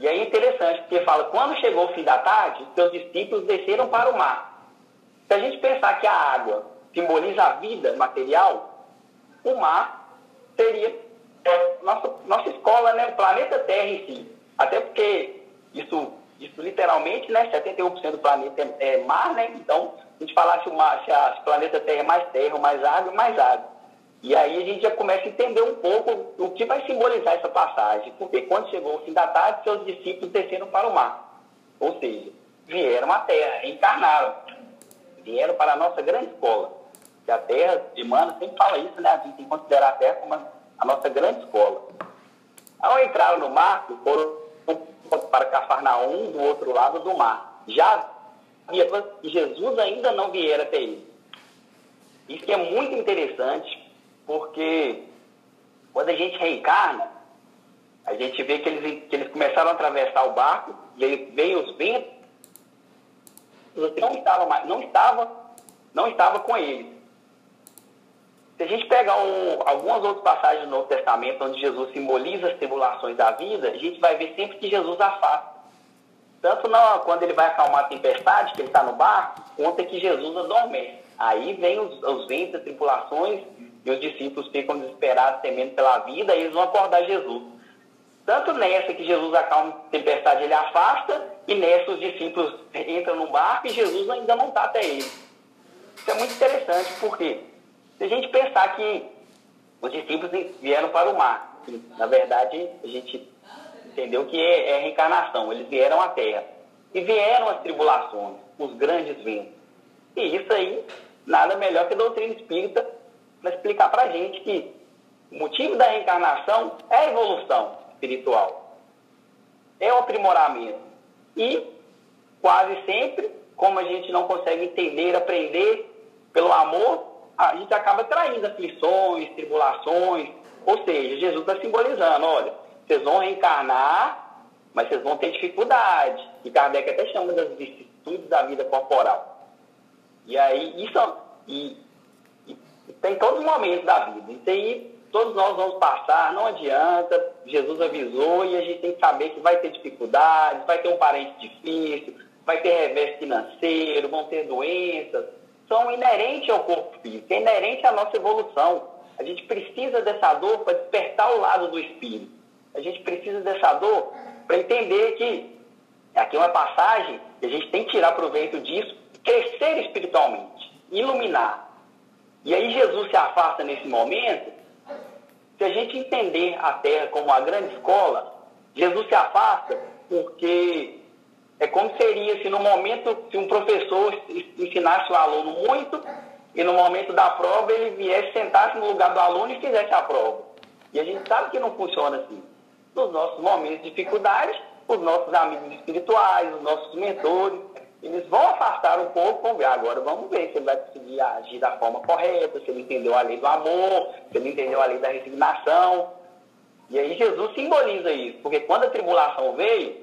E aí é interessante, porque fala, quando chegou o fim da tarde, seus discípulos desceram para o mar. Se a gente pensar que a água simboliza a vida material, o mar seria nossa, nossa escola, né, o planeta Terra em si. Até porque isso, isso literalmente, né, 71% do planeta é, é, mar, né? Então, a gente falasse o, mar, se, se o planeta Terra é mais terra, mais água, mais água. E aí a gente já começa a entender um pouco o que vai simbolizar essa passagem. Porque quando chegou o fim da tarde, seus discípulos desceram para o mar. Ou seja, vieram à terra, encarnaram. Vieram para a nossa grande escola. Que a terra, Emmanuel sempre fala isso, né? A gente tem que considerar a terra como a nossa grande escola. Ao entrar no mar, foram para Cafarnaum, do outro lado do mar. Já Jesus ainda não viera até ele. Isso é muito interessante, porque quando a gente reencarna, a gente vê que eles, que eles começaram a atravessar o barco, veio, veio os ventos, não estava mais, não estava, não estava com eles. Se a gente pegar um, algumas outras passagens do Novo Testamento onde Jesus simboliza as tribulações da vida, a gente vai ver sempre que Jesus afasta. Tanto na, quando ele vai acalmar a tempestade, que ele está no barco, quanto é que Jesus adormece. Aí vem os, os ventos, as tribulações, e os discípulos ficam desesperados, temendo pela vida, e eles vão acordar Jesus. Tanto nessa que Jesus acalma a tempestade, ele afasta, e nessa os discípulos entram no barco e Jesus ainda não está até eles. Isso é muito interessante, porque se a gente pensar que os discípulos vieram para o mar, na verdade a gente entendeu que é, é reencarnação, eles vieram à Terra. E vieram as tribulações, os grandes ventos. E isso aí, nada melhor que a doutrina espírita para explicar para a gente que o motivo da reencarnação é a evolução espiritual, é o aprimoramento. E quase sempre, como a gente não consegue entender, aprender pelo amor, a gente acaba traindo aflições, tribulações. Ou seja, Jesus está simbolizando, olha, vocês vão reencarnar, mas vocês vão ter dificuldade. E Kardec até chama das vicissitudes da vida corporal. E aí, isso e, tem todos os momentos da vida. Isso aí, todos nós vamos passar, não adianta. Jesus avisou e a gente tem que saber que vai ter dificuldades, vai ter um parente difícil, vai ter revés financeiro, vão ter doenças, são inerentes ao corpo físico, é inerente à nossa evolução. A gente precisa dessa dor para despertar o lado do espírito. A gente precisa dessa dor para entender que aqui é uma passagem que a gente tem que tirar proveito disso, crescer espiritualmente, iluminar. E aí Jesus se afasta nesse momento. Se a gente entender a Terra como uma grande escola, Jesus se afasta porque é como seria se no momento, se um professor ensinasse o aluno muito e no momento da prova ele viesse, sentasse no lugar do aluno e fizesse a prova. E a gente sabe que não funciona assim. Nos nossos momentos de dificuldade, os nossos amigos espirituais, os nossos mentores, eles vão afastar um pouco, vão ver. Agora vamos ver se ele vai conseguir agir da forma correta, se ele entendeu a lei do amor, se ele entendeu a lei da resignação. E aí Jesus simboliza isso, porque quando a tribulação veio,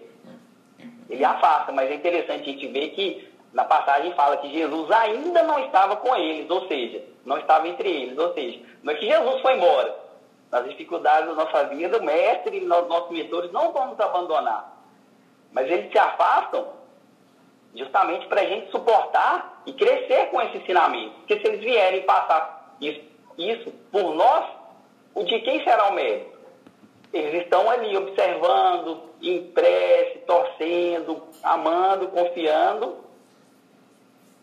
ele afasta, mas é interessante a gente ver que na passagem fala que Jesus ainda não estava com eles, ou seja, não estava entre eles, ou seja, não é que Jesus foi embora. Nas dificuldades da nossa vida, o mestre e nossos mentores não vão nos abandonar. Mas eles se afastam justamente para a gente suportar e crescer com esse ensinamento. Porque se eles vierem passar isso, isso por nós, o de quem será o mérito? Eles estão ali observando, em prece, torcendo, amando, confiando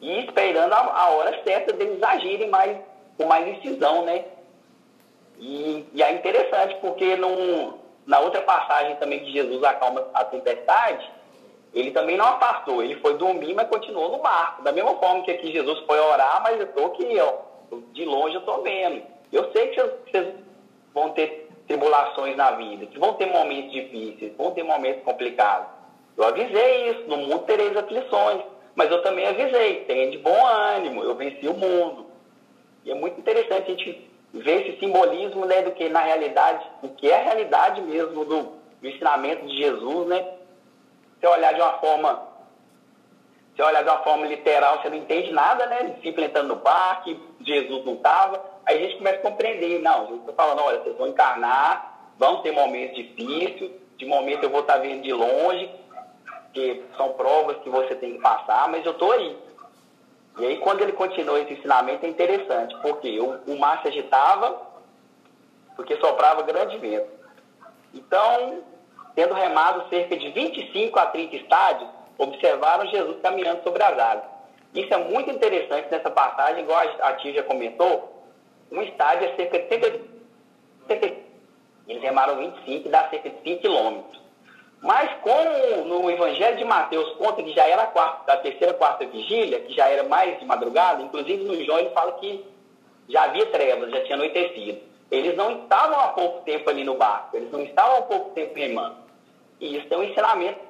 e esperando a, a hora certa deles agirem mais, com mais incisão, né? E, e é interessante, porque num, na outra passagem também que Jesus acalma a tempestade, ele também não afastou, ele foi dormir, mas continuou no barco. Da mesma forma que aqui Jesus foi orar, mas eu estou aqui, ó, de longe eu estou vendo. Eu sei que vocês vão ter tribulações na vida, que vão ter momentos difíceis, vão ter momentos complicados. Eu avisei isso, no mundo tereis aflições, mas eu também avisei, tenha de bom ânimo, eu venci o mundo. E é muito interessante a gente ver esse simbolismo né, do que na realidade, o que é a realidade mesmo do, do ensinamento de Jesus, né? Se olhar de uma forma, se olhar de uma forma literal, você não entende nada, né? Discípulo entrando no parque, Jesus não estava, aí a gente começa a compreender, não, Jesus está falando, olha, vocês vão encarnar, vão ter momentos difíceis, de momento eu vou estar vendo de longe, que são provas que você tem que passar, mas eu estou aí. E aí, quando ele continua esse ensinamento, é interessante, porque o, o mar se agitava, porque soprava grande vento. Então, tendo remado cerca de 25 a 30 estádios, observaram Jesus caminhando sobre as águas. Isso é muito interessante nessa passagem, igual a tia já comentou, um estádio é cerca de 50, eles remaram 25, dá cerca de 5 quilômetros. Mas como no Evangelho de Mateus conta que já era a, quarta, a terceira, quarta vigília, que já era mais de madrugada, inclusive no João ele fala que já havia trevas, já tinha anoitecido. Eles não estavam há pouco tempo ali no barco, eles não estavam há pouco tempo remando. E isso é um ensinamento,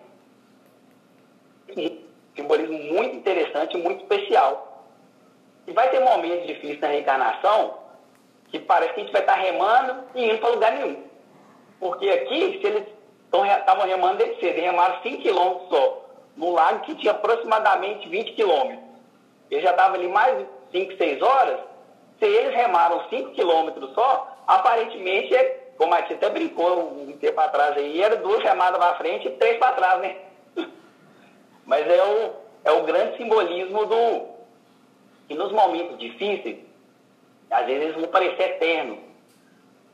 um simbolismo muito interessante, muito especial. E vai ter momentos difíceis na reencarnação que parece que a gente vai estar remando e indo para lugar nenhum. Porque aqui, se eles estavam remando desde cedo, remaram 5 quilômetros só, no lago que tinha aproximadamente 20 quilômetros. Eles já estavam ali mais 5, 6 horas, se eles remaram 5 quilômetros só, aparentemente, é, como a gente até brincou um tempo atrás aí, era duas remadas para frente e três para trás, né? Mas é o, é o grande simbolismo do que nos momentos difíceis, às vezes eles vão parecer eternos,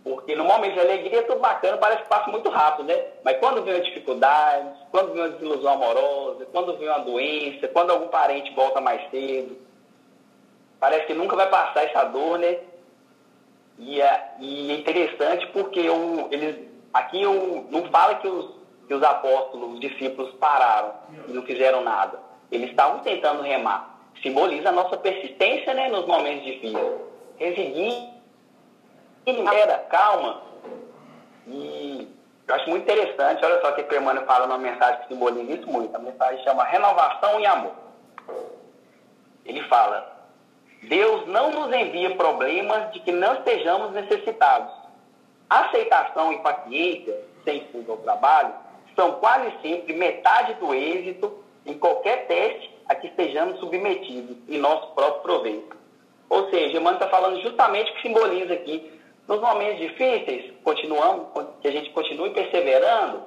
porque no momento de alegria, tudo bacana, parece que passa muito rápido, né? Mas quando vem uma dificuldade, quando vem uma desilusão amorosa, quando vem uma doença, quando algum parente volta mais cedo, parece que nunca vai passar essa dor, né? E é, e é interessante porque eu, eles, aqui eu, não fala que os, que os apóstolos, os discípulos pararam e não fizeram nada. Eles estavam tentando remar. Simboliza a nossa persistência né, nos momentos difíceis. Residir era calma. E eu acho muito interessante, olha só que o Emmanuel fala numa mensagem que simboliza isso muito. A mensagem chama Renovação e Amor. Ele fala, Deus não nos envia problemas de que não estejamos necessitados. Aceitação e paciência, sem fuga ao trabalho, são quase sempre metade do êxito em qualquer teste a que estejamos submetidos em nosso próprio proveito. Ou seja, Emmanuel está falando justamente o que simboliza aqui nos momentos difíceis, continuamos, que a gente continue perseverando,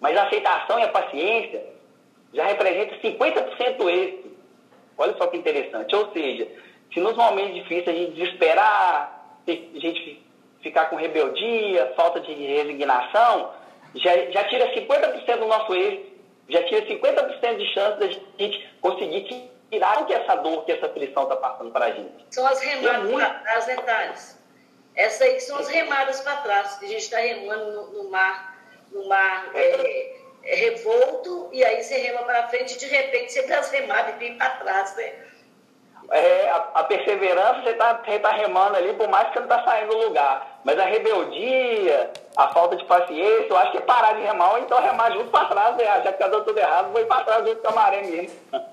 mas a aceitação e a paciência já representa 50% do êxito. Olha só que interessante. Ou seja, se nos momentos difíceis a gente desesperar, a gente ficar com rebeldia, falta de resignação, já, já tira 50% do nosso êxito, já tira 50% de chance da gente conseguir tirar o que essa dor, que essa aflição está passando para a gente. São as remadas é muito... as detalhes. Essas aí que são as remadas para trás, que a gente está remando no, no, mar, no mar é, é, revolto, e aí você rema para frente e de repente você dá as remadas e vem para trás, né? É, a, a, perseverança você está tá remando ali, por mais que você não está saindo do lugar. Mas a rebeldia, a falta de paciência, eu acho que parar de remar, ou então remar junto para trás, né? já que está dando tudo errado, vou ir para trás junto com a maré mesmo.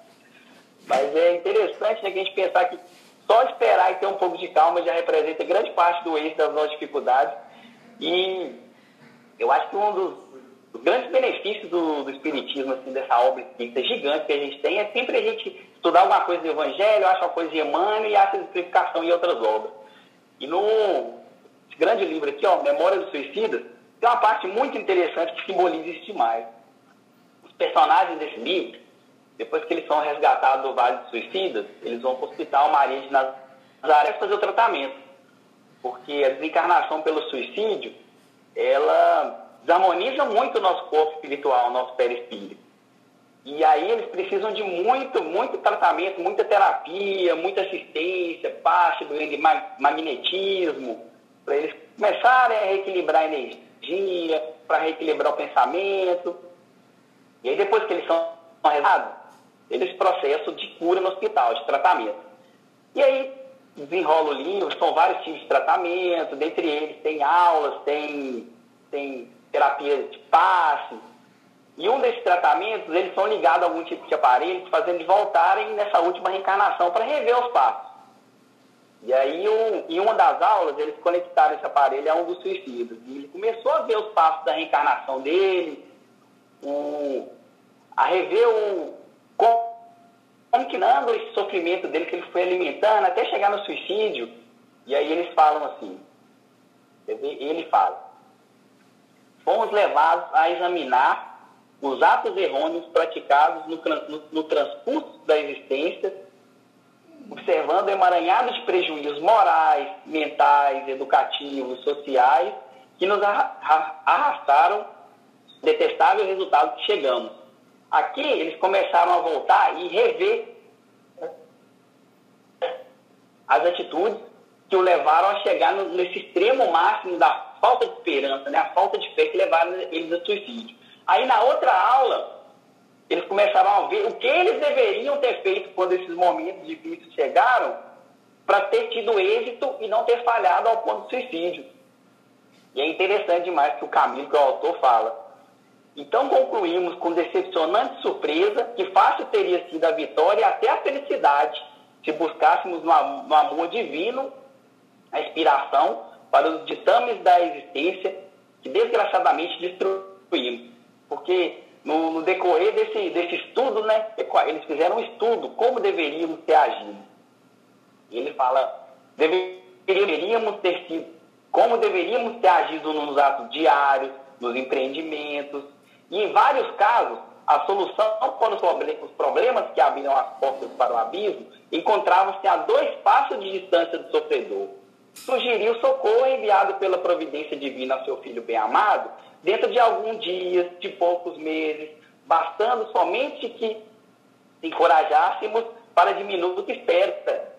Mas é interessante né, que a gente pensar que só esperar e ter um pouco de calma já representa grande parte do êxito das nossas dificuldades. E eu acho que um dos, dos grandes benefícios do, do, Espiritismo, assim, dessa obra espírita gigante que a gente tem, é sempre a gente estudar alguma coisa do Evangelho, achar uma coisa de Emmanuel e acha explicação em outras obras. E no grande livro aqui, ó, Memória dos Suicidas, tem uma parte muito interessante que simboliza isso demais. Os personagens desse livro depois que eles são resgatados do Vale dos Suicidas, eles vão para o Hospital Maria de Nazaré fazer o tratamento. Porque a desencarnação pelo suicídio, ela desarmoniza muito o nosso corpo espiritual, o nosso perispírito. E aí eles precisam de muito, muito tratamento, muita terapia, muita assistência, parte do magnetismo, para eles começarem a reequilibrar a energia, para reequilibrar o pensamento. E aí depois que eles são resgatados, esse processo de cura no hospital, de tratamento. E aí desenrola o livro, são vários tipos de tratamento, dentre eles tem aulas, tem, tem terapia de passe. E um desses tratamentos, eles são ligados a algum tipo de aparelho, fazendo eles voltarem nessa última reencarnação para rever os passos. E aí, um, em uma das aulas, eles conectaram esse aparelho a um dos suicidas. E ele começou a ver os passos da reencarnação dele, um, a rever o, anda esse sofrimento dele que ele foi alimentando até chegar no suicídio. E aí eles falam assim, ele fala, fomos levados a examinar os atos errôneos praticados no, no, no transcurso da existência, observando o emaranhado de prejuízos morais, mentais, educativos, sociais, que nos arrastaram detestável resultado que chegamos. Aqui eles começaram a voltar e rever as atitudes que o levaram a chegar nesse extremo máximo da falta de esperança, né? a falta de fé que levaram eles ao suicídio. Aí na outra aula, eles começaram a ver o que eles deveriam ter feito quando esses momentos difíceis chegaram para ter tido êxito e não ter falhado ao ponto de suicídio. E é interessante demais que o caminho que o autor fala. Então concluímos com decepcionante surpresa que fácil teria sido a vitória e até a felicidade se buscássemos no amor divino a inspiração para os ditames da existência que desgraçadamente destruímos. Porque no, no, decorrer desse, desse estudo, né, eles fizeram um estudo como deveríamos ter agido. E ele fala, deveríamos ter sido, como deveríamos ter agido nos atos diários, nos empreendimentos. E em vários casos, a solução para os problemas que abriram as portas para o abismo encontravam-se a dois passos de distância do sofredor sugeriu socorro enviado pela providência divina ao seu filho bem-amado dentro de alguns dias, de poucos meses, bastando somente que encorajássemos para diminuta espera.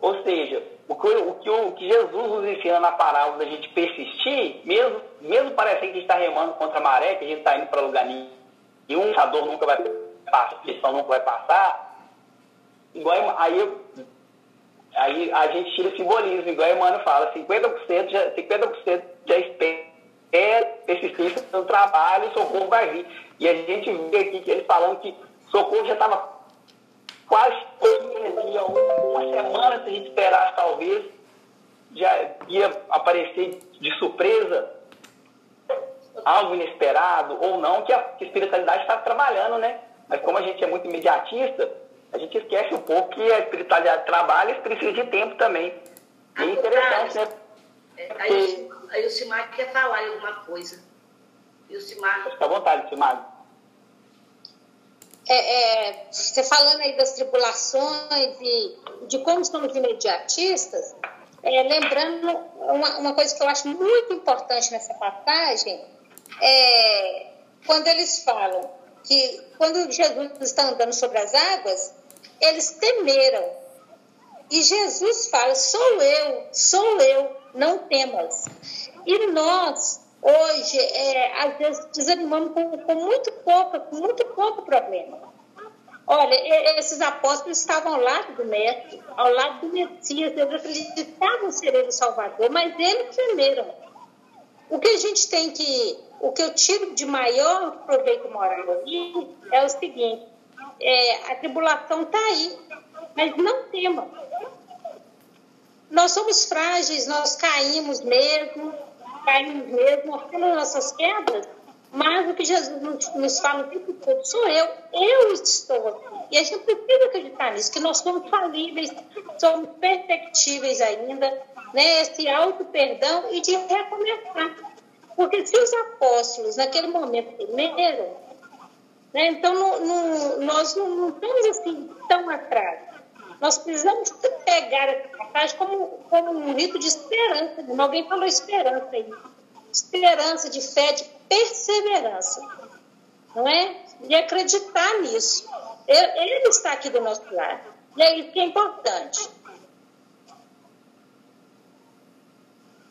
Ou seja, o que, o, que, o que Jesus nos ensina na parábola da gente persistir, mesmo, mesmo parecendo que a gente está remando contra a maré, que a gente está indo para lugar nenhum, a dor nunca vai passar, a aflição nunca vai passar, igual aí eu Aí a gente tira simbolismo, igual a Emmanuel fala, 50% já, 50% já espera persistência no trabalho, socorro vai vir. E a gente vê aqui que eles falando que socorro já estava quase uma semana, se a gente esperasse talvez, já ia aparecer de surpresa algo inesperado ou não, que a, que a espiritualidade está trabalhando, né? Mas como a gente é muito imediatista, a gente esquece um pouco que a espiritualidade trabalha e precisa de tempo também. É interessante, né? É, aí, aí o Simar quer falar alguma coisa. E o Simar. Fica à vontade, Simar. É, é, você falando aí das tribulações e de como somos imediatistas, é, lembrando uma, uma, coisa que eu acho muito importante nessa passagem, é quando eles falam que quando Jesus está andando sobre as águas, eles temeram. E Jesus fala: sou eu, sou eu, não temas. E nós, hoje, é, às vezes desanimamos com, com muito pouco, com muito pouco problema. Olha, esses apóstolos estavam ao lado do Mestre, ao lado do Messias, eles acreditavam ser ele o Salvador, mas eles temeram. O que a gente tem que, o que eu tiro de maior proveito moral ali é o seguinte: é, a tribulação está aí, mas não tema. Nós somos frágeis, nós caímos mesmo, caímos mesmo, nós nossas quedas, mas o que Jesus nos, fala o tempo todo sou eu, eu estou aqui. E a gente precisa acreditar nisso, que nós somos falíveis, somos perfectíveis ainda, né? esse auto-perdão e de recomeçar. Porque se os apóstolos, naquele momento, temeram, né? Então, nós não, não, estamos assim tão atrás. Nós precisamos pegar essa passagem como, como um rito de esperança. Alguém falou esperança aí. Esperança, de fé, de perseverança. Não é? E acreditar nisso. Ele está aqui do nosso lado. E é isso que é importante.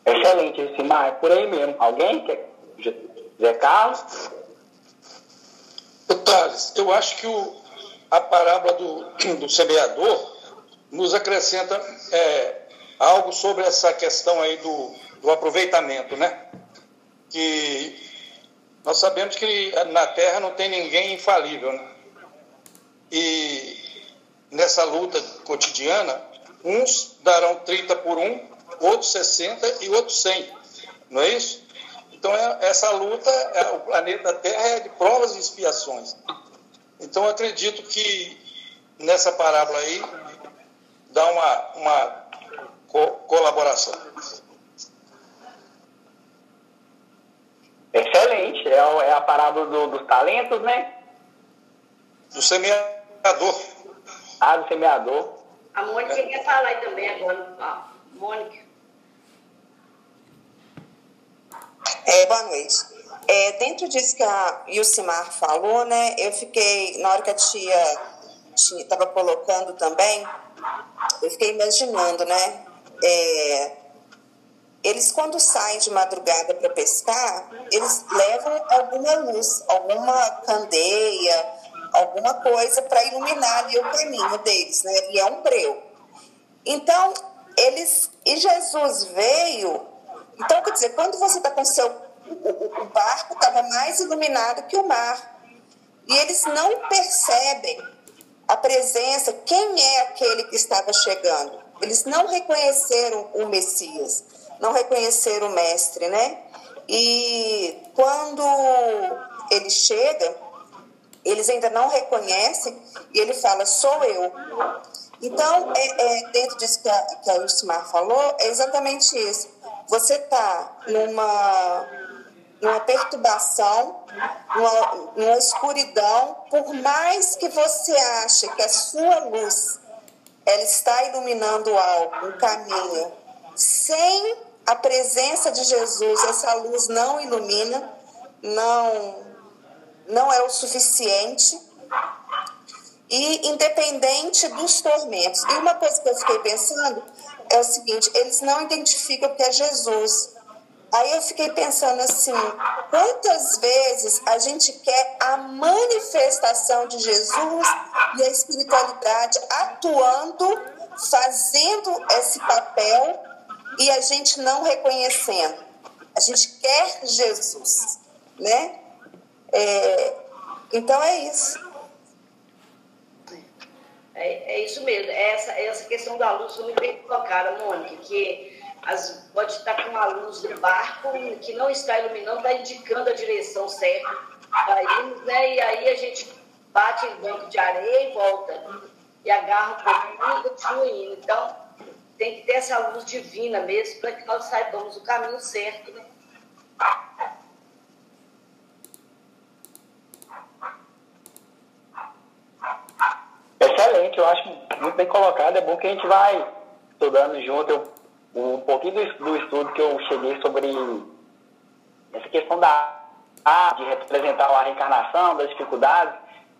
Excelente, Simar. É por aí mesmo. Alguém quer? Zé Carlos? Thales, eu acho que o, a parábola do, do semeador nos acrescenta é, algo sobre essa questão aí do, do aproveitamento, né? Que nós sabemos que na Terra não tem ninguém infalível, né? E nessa luta cotidiana, uns darão 30 por um, outros 60 e outros 100. Não é isso? Então, é, essa luta, é, o planeta Terra é de provas e expiações. Então, eu acredito que nessa parábola aí dá uma, uma co colaboração. Excelente. É, é a parábola do, dos talentos, né? Do semeador. Ah, do semeador. A Mônica é. quer falar aí também agora. Mônica. É, boa noite. É, dentro disso que a Yusimar falou, né, eu fiquei, na hora que a tia estava colocando também, eu fiquei imaginando, né, é, eles quando saem de madrugada para pescar, eles levam alguma luz, alguma candeia, alguma coisa para iluminar ali o caminho deles, né? E é um breu. Então, eles e Jesus veio. Então, quer dizer, quando você está com seu o, o barco estava mais iluminado que o mar. E eles não percebem a presença, quem é aquele que estava chegando. Eles não reconheceram o Messias, não reconheceram o Mestre, né? E quando ele chega, eles ainda não reconhecem e ele fala, sou eu. Então, é, é dentro disso que a, que a falou, é exatamente isso. Você está numa, numa perturbação, numa, numa escuridão, por mais que você ache que a sua luz ela está iluminando algo, um caminho, sem a presença de Jesus, essa luz não ilumina, não não é o suficiente e independente dos tormentos. E uma coisa que eu fiquei pensando é o seguinte: eles não identificam que é Jesus. Aí eu fiquei pensando assim: quantas vezes a gente quer a manifestação de Jesus e a espiritualidade atuando, fazendo esse papel e a gente não reconhecendo? A gente quer Jesus, né? É, então é isso. É, é isso mesmo. É essa, é essa questão da luz foi muito bem colocada, Mônica, que as, pode estar com a luz do barco que não está iluminando, está indicando a direção certa para né? E aí a gente bate em banco de areia e volta. E agarra um pouquinho e continua indo. Então, tem que ter essa luz divina mesmo para que nós saibamos o caminho certo, né? Excelente, eu acho muito bem colocado. É bom que a gente vai estudando junto. Eu, um pouquinho do, do estudo que eu cheguei sobre essa questão da de representar a reencarnação, das dificuldades.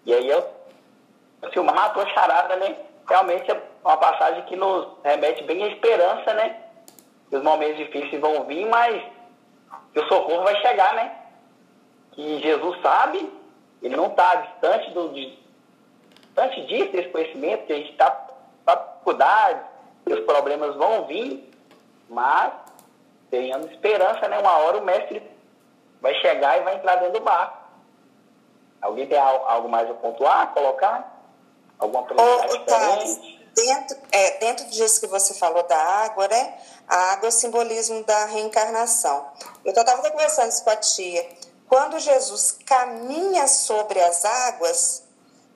E aí eu, assim, uma matou a charada, né? Realmente é uma passagem que nos remete bem à esperança, né? Que os momentos difíceis vão vir, mas que o socorro vai chegar, né? Que Jesus sabe, ele não está distante do, de, Antes disso, esse conhecimento, que a gente está dificuldade, que os problemas vão vir, mas tenhamos esperança, né? Uma hora o mestre vai chegar e vai entrar dentro do barco. Alguém tem algo mais a pontuar, colocar? Alguma diferente? Dentro, é, dentro disso que você falou da água, né? A água é o simbolismo da reencarnação. Eu estava conversando isso com a tia. Quando Jesus caminha sobre as águas,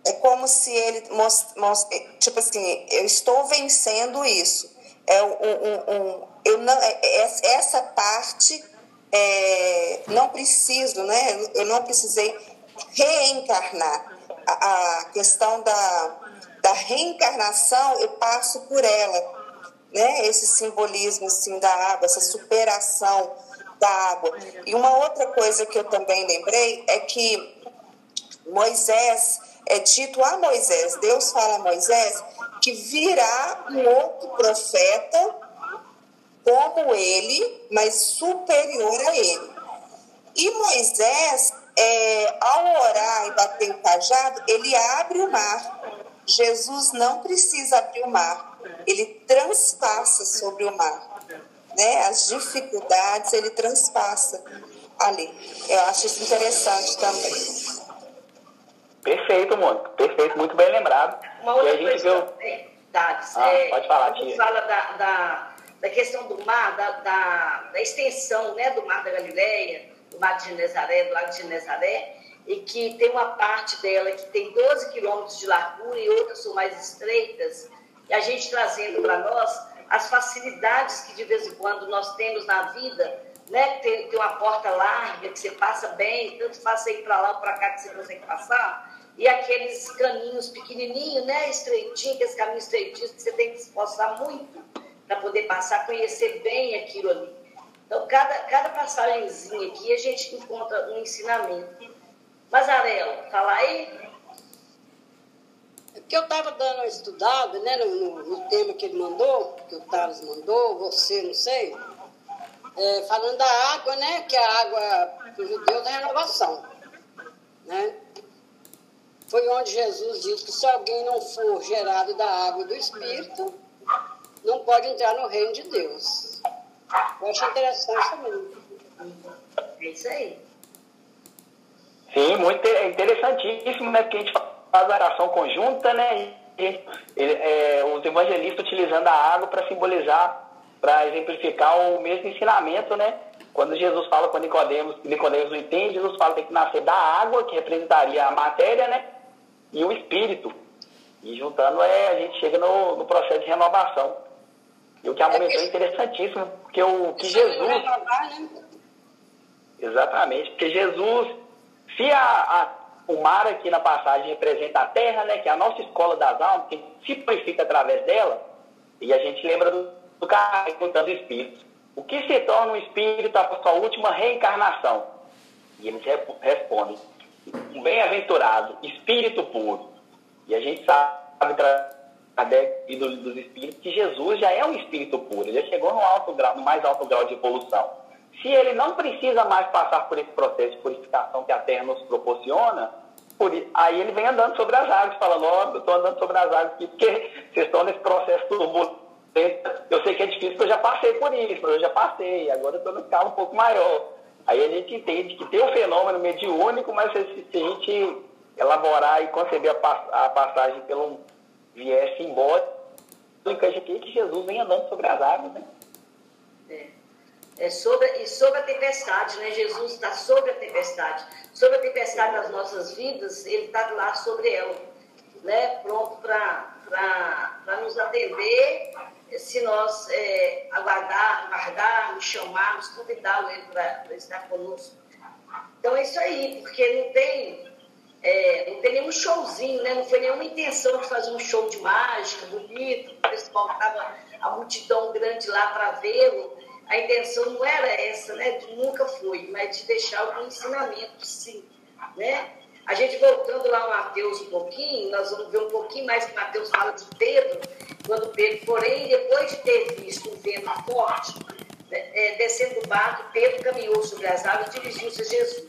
é como se ele most, tipo assim, eu estou vencendo isso. É um, um, um eu não, é, é, essa parte é, não preciso, né? Eu não precisei reencarnar. A, a questão da, da reencarnação, eu passo por ela, né? Esse simbolismo assim da água, essa superação da água. E uma outra coisa que eu também lembrei é que Moisés é dito a Moisés, Deus fala a Moisés, que virá um outro profeta como ele, mas superior a ele. E Moisés, é, ao orar e bater o cajado, ele abre o mar. Jesus não precisa abrir o mar, ele transpassa sobre o mar. Né? As dificuldades ele transpassa ali. Eu acho isso interessante também. Perfeito, Mônica. Perfeito, muito bem lembrado. Uma outra, coisa, viu... Thales. Ah, é, pode falar, tia. fala da, da, da questão do mar, da, da, da extensão né, do Mar da Galileia, do Mar de Genezaré, do Lago de Genezaré, e que tem uma parte dela que tem 12 quilômetros de largura e outras são mais estreitas, e a gente trazendo para nós as facilidades que de vez em quando nós temos na vida, né? Tem, tem uma porta larga que você passa bem, tanto faz você ir para lá ou para cá que você consegue passar, e aqueles caminhos pequenininhos, né? Estreitinhos, aqueles caminhos estreitinhos que você tem que se esforçar muito para poder passar, conhecer bem aquilo ali. Então, cada, cada passagemzinha aqui a gente encontra um ensinamento. Mazarelo, fala aí. É porque eu estava dando uma estudada né, no, no, no tema que ele mandou, que o Thales mandou, você, não sei, é, falando da água, né? Que a água do judeu da renovação. Né? Foi onde Jesus disse que se alguém não for gerado da água e do Espírito, não pode entrar no reino de Deus. Eu acho interessante também. É isso aí. Sim, muito é interessantíssimo, né? Porque a gente faz a oração conjunta, né? E, é, os evangelistas utilizando a água para simbolizar, para exemplificar o mesmo ensinamento, né? Quando Jesus fala com Nicodemos, Nicodemos não entende, Jesus fala que tem que nascer da água, que representaria a matéria, né? E o espírito. E juntando, é, a gente chega no, no processo de renovação. E o que a comentou é interessantíssimo, porque o que Jesus. Renovar, né? Exatamente, porque Jesus, se a, a, o mar aqui na passagem representa a terra, né, que é a nossa escola das almas, que se purifica através dela, e a gente lembra do, do carro contando espíritos. O que se torna um espírito após sua última reencarnação? E eles respondem, um bem-aventurado, espírito puro. E a gente sabe, através e do- dos espíritos, que Jesus já é um espírito puro, ele já chegou no, alto grau, no mais alto grau de evolução. Se ele não precisa mais passar por esse processo de purificação que a Terra nos proporciona, aí ele vem andando sobre as águas, falando, ó, eu estou andando sobre as águas aqui, porque vocês estão nesse processo turbulento. Eu sei que é difícil, porque eu já passei por isso, mas eu já passei, agora eu estou num escala um pouco maior. Aí a gente entende que tem um fenômeno mediúnico, mas se, a gente elaborar e conceber a, pas- a passagem pelo viés simbólico, a gente vê que Jesus vem andando sobre as águas, né? É. É sobre, e sobre a tempestade, né? Jesus está sobre a tempestade. Sobre a tempestade das nossas vidas, ele está lá sobre ela, né? Pronto para nos atender, se nós é, aguardar, aguardarmos, chamarmos, convidá-lo ele para estar conosco. Então é isso aí, porque não tem, é, não tem nenhum showzinho, né? Não foi nenhuma intenção de fazer um show de mágica bonito, o pessoal estava a multidão grande lá para vê-lo. A intenção não era essa, né? Nunca foi, mas de deixar algum ensinamento, sim, né? A gente voltando lá no Mateus um pouquinho, nós vamos ver um pouquinho mais que Mateus fala de Pedro, quando Pedro, porém, depois de ter visto um vento forte, né, é, descendo do barco, Pedro caminhou sobre as águas e dirigiu-se a Jesus.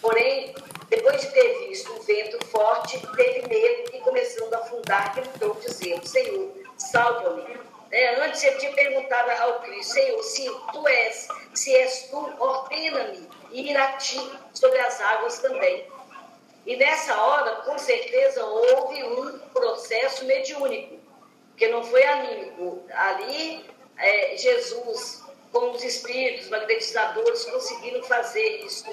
Porém, depois de ter visto um vento forte, teve medo e começando a afundar, gritou dizendo, Senhor, salva-me. É, antes ele tinha perguntado ao Cristo, Senhor, se tu és, se és tu, ordena-me ir a ti sobre as águas também. E nessa hora, com certeza, houve um processo mediúnico, porque não foi anímico. Ali, é, Jesus, com os espíritos magnetizadores, conseguiram fazer isso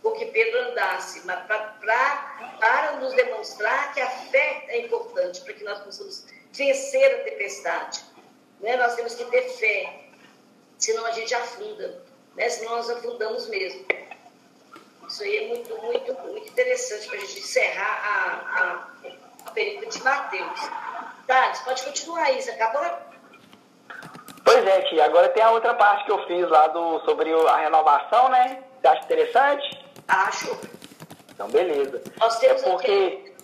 com que Pedro andasse, mas pra, pra, para nos demonstrar que a fé é importante, para que nós possamos vencer a tempestade. Né? Nós temos que ter fé, senão a gente afunda, né? senão nós afundamos mesmo. Isso aí é muito, muito, muito interessante para a gente encerrar a, a, a de Mateus. Thales, pode continuar aí, você acabou? Pois é, tia. Agora tem a outra parte que eu fiz lá do, sobre a renovação, né? Você acha interessante? Acho. Então, beleza. Nós É temos porque aqui.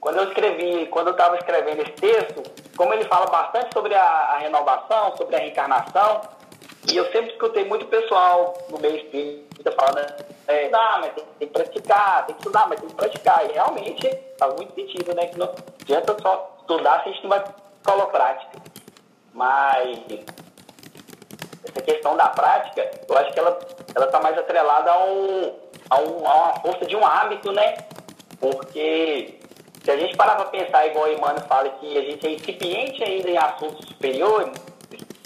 quando eu escrevi, quando eu estava escrevendo esse texto, como ele fala bastante sobre a, a renovação, sobre a reencarnação, e eu sempre escutei muito pessoal no meio espírita falando, é, não, mas tem, tem que praticar, tem que estudar, mas tem que praticar. E realmente faz muito sentido, né? Que não adianta só estudar se a gente não vai colocar prática. Mas essa questão da prática, eu acho que ela ela está mais atrelada a, um, a, um, a uma força de um hábito, né? Porque se a gente parar para pensar, igual o Emmanuel fala que a gente é incipiente ainda em assuntos superiores,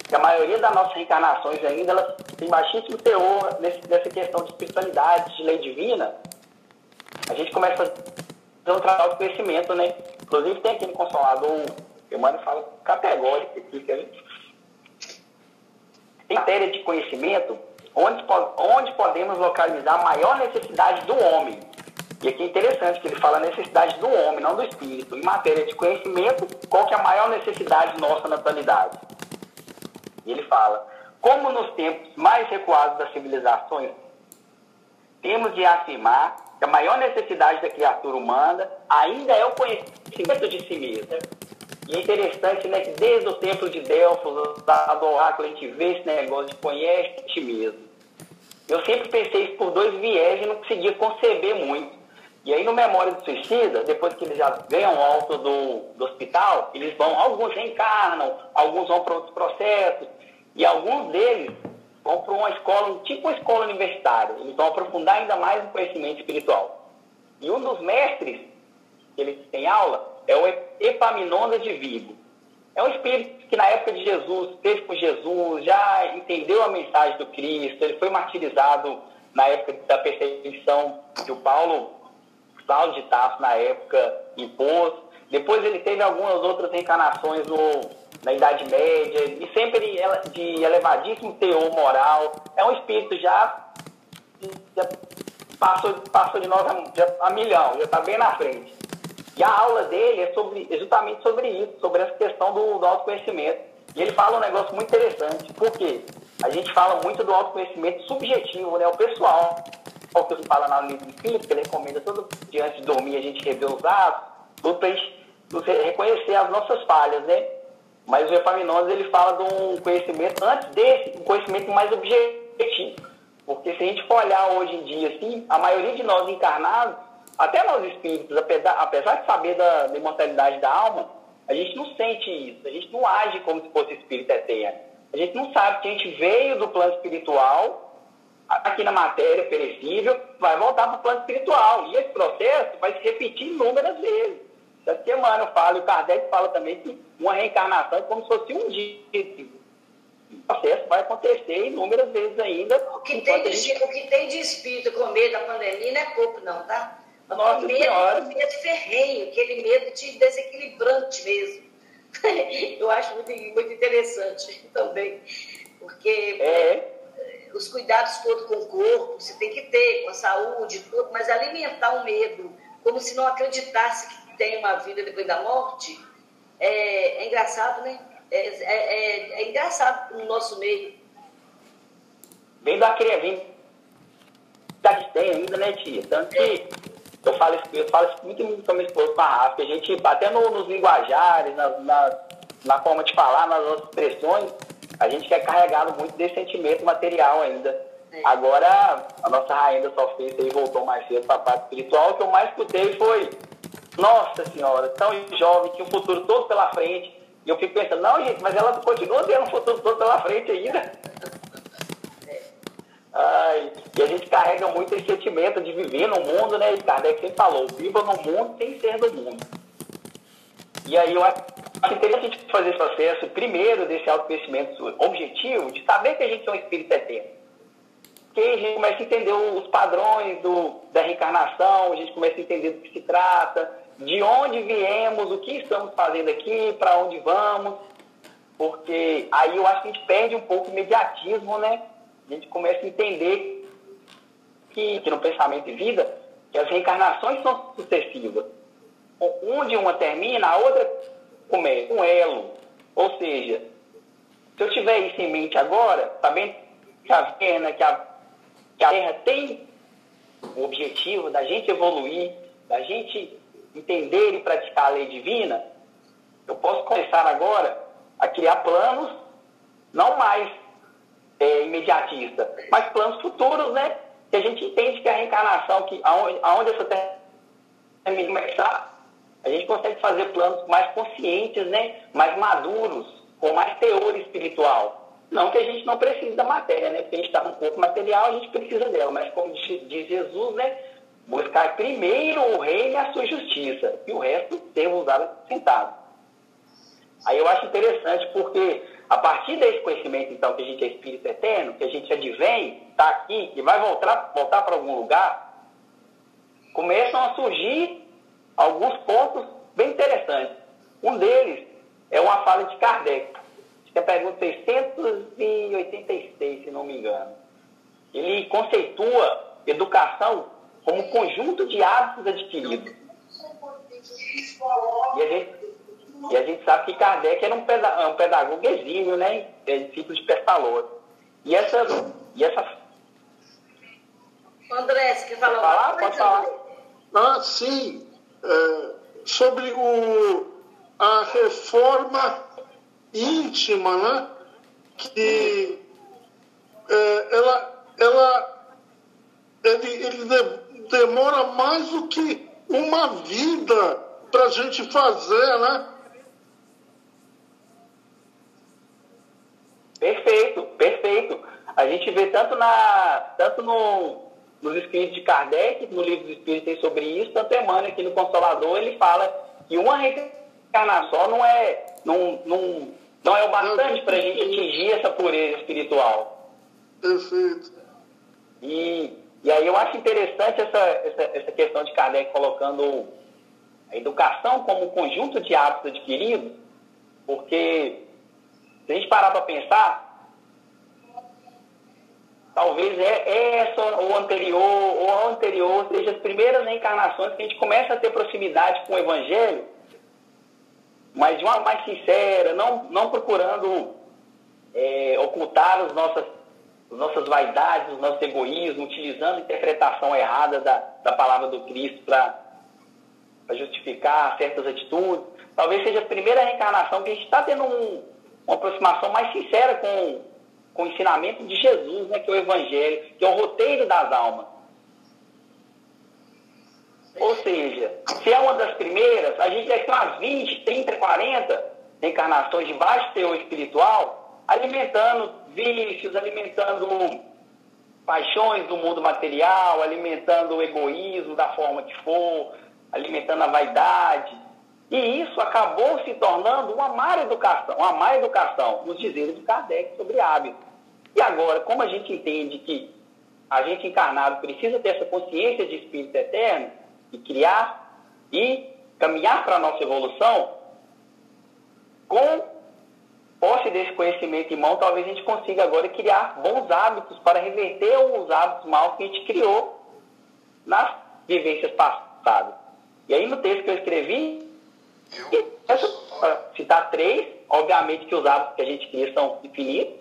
que a maioria das nossas reencarnações ainda elas têm baixíssimo teor nesse, nessa questão de espiritualidade, de lei divina, a gente começa a fazer um trabalho de conhecimento, né? Inclusive tem aqui no Consolador, o Emmanuel fala categórico aqui, que a gente em matéria de conhecimento, onde, onde podemos localizar a maior necessidade do homem. E aqui é interessante que ele fala necessidade do homem, não do espírito. Em matéria de conhecimento, qual que é a maior necessidade nossa na atualidade? E ele fala, como nos tempos mais recuados das civilizações, temos de afirmar que a maior necessidade da criatura humana ainda é o conhecimento de si mesma. E é interessante né, que desde o templo de Delfos, do oráculo, a gente vê esse negócio de conhece ti mesmo. Eu sempre pensei isso por dois viés e não conseguia conceber muito. E aí no Memória do Suicida, depois que eles já ganham alto do, do hospital, eles vão, alguns reencarnam, alguns vão para outros processos, e alguns deles vão para uma escola, tipo uma escola universitária. Eles vão aprofundar ainda mais o conhecimento espiritual. E um dos mestres que eles têm aula é o Epaminondas de Vigo. É um espírito que na época de Jesus, esteve com Jesus, já entendeu a mensagem do Cristo, ele foi martirizado na época da perseguição que o Paulo, Paulo de Tarso na época impôs. Depois ele teve algumas outras reencarnações no, na Idade Média, e sempre de elevadíssimo teor moral. É um espírito já, já passou, passou de nós a, a milhão, já está bem na frente. E a aula dele é, sobre, é justamente sobre isso, sobre essa questão do, do autoconhecimento. E ele fala um negócio muito interessante, porque a gente fala muito do autoconhecimento subjetivo, né? O pessoal, o que fala na livro que ele recomenda todo dia antes de dormir a gente rever os atos, gente reconhecer as nossas falhas, né? Mas o Epaminondas, ele fala de um conhecimento, antes desse, um conhecimento mais objetivo. Porque se a gente for olhar hoje em dia, assim, a maioria de nós encarnados, até nós espíritos, apesar, apesar de saber da, da imortalidade da alma, a gente não sente isso, a gente não age como se fosse espírito eterno. A gente não sabe que a gente veio do plano espiritual, aqui na matéria perecível, vai voltar para o plano espiritual. E esse processo vai se repetir inúmeras vezes. Tanto que Emmanuel fala, e o Kardec fala também que uma reencarnação é como se fosse um dia. O processo vai acontecer inúmeras vezes ainda. O que, tem de, gente... o que tem de espírito com medo da pandemia não é pouco, não, tá? Nossa medo, Senhora. medo ferrenho, aquele medo de desequilibrante mesmo. Eu acho muito, muito interessante também, porque é. os cuidados todos com o corpo você tem que ter, com a saúde, tudo, mas alimentar o medo, como se não acreditasse que tem uma vida depois da morte, é, é engraçado, né? É, é, é, é, engraçado no nosso meio. Vem da criança, da que tem ainda, né, tia? Tanto que eu falo, eu falo isso muito, muito com a minha esposa, com a Rafa, a gente, até no, nos linguajares, na, na, na, forma de falar, nas nossas expressões, a gente quer carregado muito desse sentimento material ainda. É. Agora, a nossa rainha só fez e voltou mais cedo para a parte espiritual. O que eu mais escutei foi: Nossa Senhora, tão jovem, tinha um futuro todo pela frente. E eu fico pensando: Não, gente, mas ela continua tendo um futuro todo pela frente ainda. Ai, e a gente carrega muito esse sentimento de viver no mundo, né? E Kardec sempre falou, viva no mundo sem ser do mundo. E aí eu acho interessante fazer esse processo, primeiro, desse autoconhecimento objetivo, de saber que a gente é um espírito eterno. Porque a gente começa a entender os padrões do, da reencarnação, a gente começa a entender do que se trata, de onde viemos, o que estamos fazendo aqui, para onde vamos. Porque aí eu acho que a gente perde um pouco o imediatismo, né? a gente começa a entender que, que no pensamento de vida, que as reencarnações são sucessivas. Onde uma termina, a outra começa, um elo. Ou seja, se eu tiver isso em mente agora, sabendo que a que a, que a Terra tem o objetivo da gente evoluir, da gente entender e praticar a lei divina, eu posso começar agora a criar planos, não mais é, imediatista, mas planos futuros, né? Que a gente entende que a reencarnação, que aonde, aonde essa terra começar, a gente consegue fazer planos mais conscientes, né? Mais maduros, com mais teor espiritual. Não que a gente não precise da matéria, né? Porque a gente está no corpo material, a gente precisa dela. Mas como diz Jesus, né? Buscar primeiro o reino e a sua justiça, e o resto ser usado sentado. Aí eu acho interessante porque a partir desse conhecimento, então, que a gente é espírito eterno, que a gente advém, está aqui e vai voltar, voltar para algum lugar, começam a surgir alguns pontos bem interessantes. Um deles é uma fala de Kardec, que é a pergunta 686, se não me engano. Ele conceitua educação como conjunto de hábitos adquiridos. E a gente, e a gente sabe que Kardec era um, peda, um pedagogo exímio, né? É discípulo de Pestalozzi. E essa, e essa... André, você quer falar? falar? Pode falar. Ah, sim. É, sobre o, a reforma íntima, né? Que é, ela, ela, ele, ele demora mais do que uma vida para a gente fazer, né? Perfeito, perfeito. A gente vê tanto, na, tanto no, nos escritos de Kardec, no livro dos Espíritos tem sobre isso, tanto Emmanuel aqui no Consolador, ele fala que uma reencarnação não é, não, não, não é o bastante para a gente atingir essa pureza espiritual. Perfeito. E, e aí eu acho interessante essa, essa, essa questão de Kardec colocando a educação como um conjunto de hábitos adquiridos, porque se a gente parar para pensar, talvez é essa ou anterior ou a anterior seja as primeiras reencarnações que a gente começa a ter proximidade com o Evangelho, mas de uma mais sincera, não, não procurando é, ocultar os nossas, as nossas vaidades, os nossos egoísmos, utilizando a interpretação errada da, da palavra do Cristo para justificar certas atitudes. Talvez seja a primeira reencarnação que a gente está tendo um, uma aproximação mais sincera com, com o ensinamento de Jesus, né, que é o Evangelho, que é o roteiro das almas. Ou seja, se é uma das primeiras, a gente deve ter umas 20, 30, 40 reencarnações de baixo teor espiritual, alimentando vícios, alimentando paixões do mundo material, alimentando o egoísmo da forma que for, alimentando a vaidade. E isso acabou se tornando uma má educação, uma má educação nos dizeres de Kardec sobre hábitos. E agora, como a gente entende que a gente encarnado precisa ter essa consciência de espírito eterno e criar e caminhar para a nossa evolução, com posse desse conhecimento em mão, talvez a gente consiga agora criar bons hábitos para reverter os hábitos maus que a gente criou nas vivências passadas. E aí no texto que eu escrevi, para citar três, obviamente que os hábitos que a gente cria são infinitos,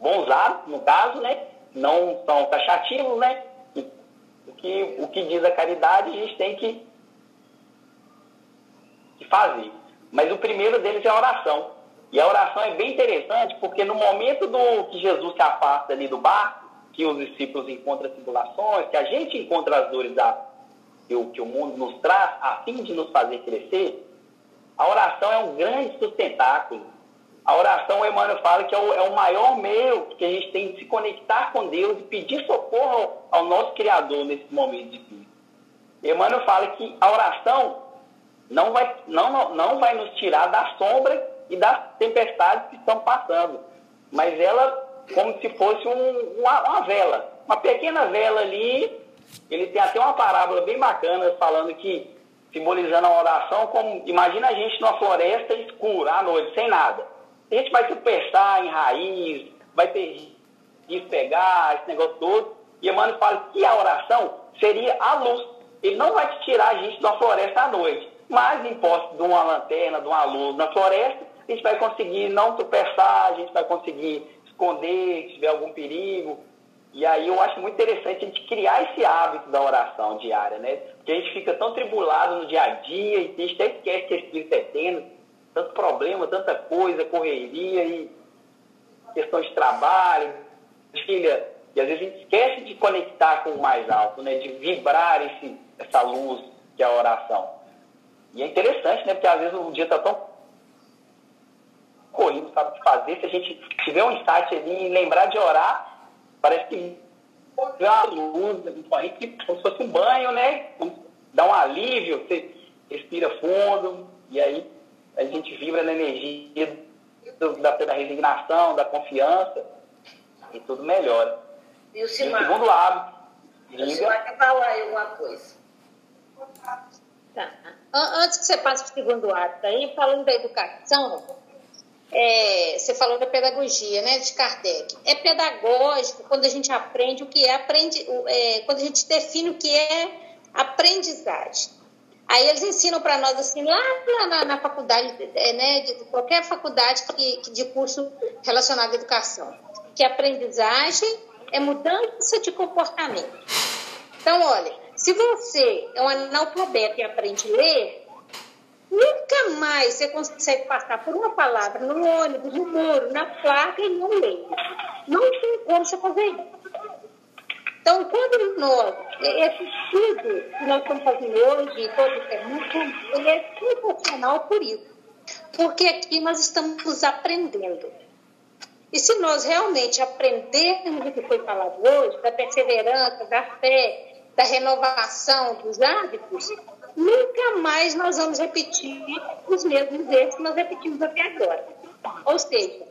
bons hábitos, no caso, né? Não são taxativos, né? O que, o que diz a caridade, a gente tem que, que fazer. Mas o primeiro deles é a oração. E a oração é bem interessante, porque no momento do que Jesus se afasta ali do barco, que os discípulos encontram tribulações, que a gente encontra as dores da, que, o, que o mundo nos traz, a fim de nos fazer crescer, a oração é um grande sustentáculo. A oração, o Emmanuel fala que é o, é o, maior meio que a gente tem de se conectar com Deus e pedir socorro ao, ao nosso Criador nesse momento difícil. Emmanuel fala que a oração não vai, não, não vai nos tirar da sombra e das tempestades que estão passando, mas ela como se fosse um, uma, uma vela, uma pequena vela ali. Ele tem até uma parábola bem bacana falando que simbolizando a oração como imagina a gente numa floresta escura à noite, sem nada. A gente vai tropeçar em raiz, vai ter de pegar esse negócio todo. E Emmanuel fala que a oração seria a luz. Ele não vai te tirar a gente da floresta à noite, mas em posse de uma lanterna, de uma luz na floresta, a gente vai conseguir não tropeçar, a gente vai conseguir esconder se tiver algum perigo. E aí eu acho muito interessante a gente criar esse hábito da oração diária, né? Porque a gente fica tão tribulado no dia a dia e a gente até esquece que esse Espírito é tendo tanto problema, tanta coisa, correria e questão de trabalho, filha, e às vezes a gente esquece de conectar com o mais alto, né? De vibrar esse, essa luz que é a oração. E é interessante, né? Porque às vezes o dia está tão fazer. Se a gente tiver um insight ali e lembrar de orar, parece que uma luz, como se fosse um banho né? Dá um alívio, você respira fundo, e aí a gente vibra na energia da, da resignação, da confiança, e tudo melhora. E o Simar? E o segundo hábito. O Simar quer falar aí alguma coisa. Tá. Antes que você passe para o segundo hábito aí, falando da educação, é, você falou da pedagogia, né, de Kardec. É pedagógico quando a gente aprende o que é aprendi, é, quando a gente define o que é aprendizagem. Aí eles ensinam para nós assim lá na, na faculdade, é, né, de qualquer faculdade que, que de curso relacionado à educação, que aprendizagem é mudança de comportamento. Então, olha, se você é um analfabeto e aprende a ler, Nunca mais você consegue passar por uma palavra no ônibus, no muro, na placa e não ler. Não tem como você fazer isso. Então, quando nós, esse estudo que nós estamos fazendo hoje, todo o mundo, ele é sensacional por isso. Porque aqui nós estamos aprendendo. E se nós realmente aprendermos o que foi falado hoje, da perseverança, da fé, da renovação dos hábitos, nunca mais nós vamos repetir os mesmos erros que nós repetimos até agora. Ou seja,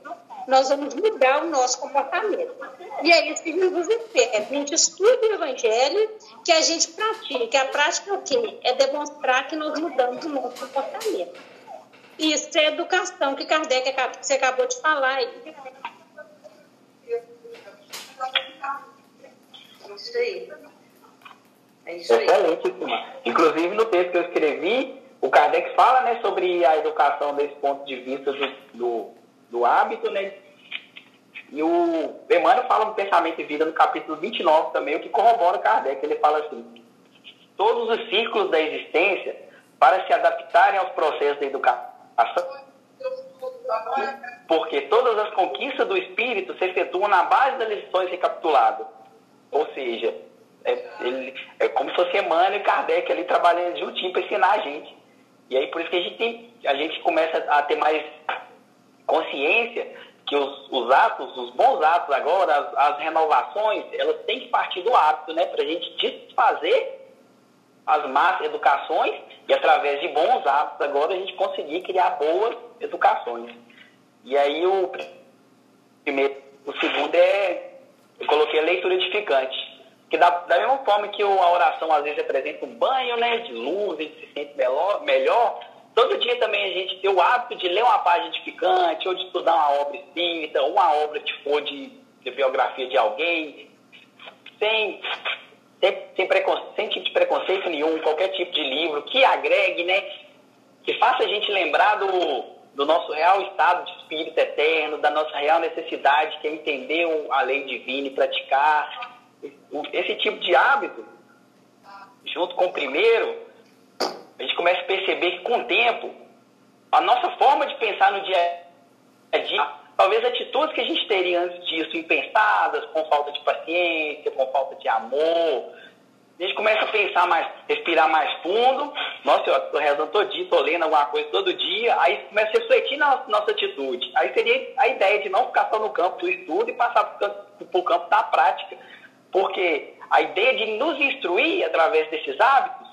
nós vamos mudar o nosso comportamento. E é isso que Jesus espera. A gente estuda o Evangelho, que a gente pratique. A prática é o quê? É demonstrar que nós mudamos o nosso comportamento. Isso é educação que Kardec você acabou de falar aí. Isso aí. É isso aí. Excelente, Inclusive, no texto que eu escrevi, o Kardec fala né, sobre a educação desse ponto de vista do, do, do hábito, né? E o Emmanuel fala no Pensamento e Vida, no capítulo 29 também, o que corrobora o Kardec. Ele fala assim, todos os ciclos da existência, para se adaptarem aos processos da educação, porque todas as conquistas do espírito se efetuam na base das lições recapituladas. Ou seja, é, ele, é como se fosse Emmanuel e Kardec ali trabalhando juntinho para ensinar a gente. E aí por isso que a gente, tem, a gente começa a ter mais consciência que os, os atos, os bons atos agora, as, as, renovações, elas têm que partir do hábito, né? Para a gente desfazer as más educações e através de bons hábitos agora a gente conseguir criar boas educações. E aí o primeiro, o segundo é, eu coloquei a leitura edificante que da, da mesma forma que a oração às vezes representa um banho né, de luz, a gente se sente melhor, melhor, todo dia também a gente tem o hábito de ler uma página edificante, ou de estudar uma obra espírita, ou uma obra que for de, de biografia de alguém, sem, sem, sem, sem tipo de preconceito nenhum, qualquer tipo de livro, que agregue, né, que faça a gente lembrar do, do nosso real estado de espírito eterno, da nossa real necessidade, que é entender a lei divina e praticar, esse tipo de hábito, junto com o primeiro, a gente começa a perceber que com o tempo, a nossa forma de pensar no dia a dia, talvez atitudes que a gente teria antes disso impensadas, com falta de paciência, com falta de amor, a gente começa a pensar mais, respirar mais fundo. Nossa, eu estou rezando todo dia, estou lendo alguma coisa todo dia. Aí começa a refletir na nossa, atitude. Aí seria a ideia de não ficar só no campo do estudo e passar para o campo da prática. Porque a ideia de nos instruir através desses hábitos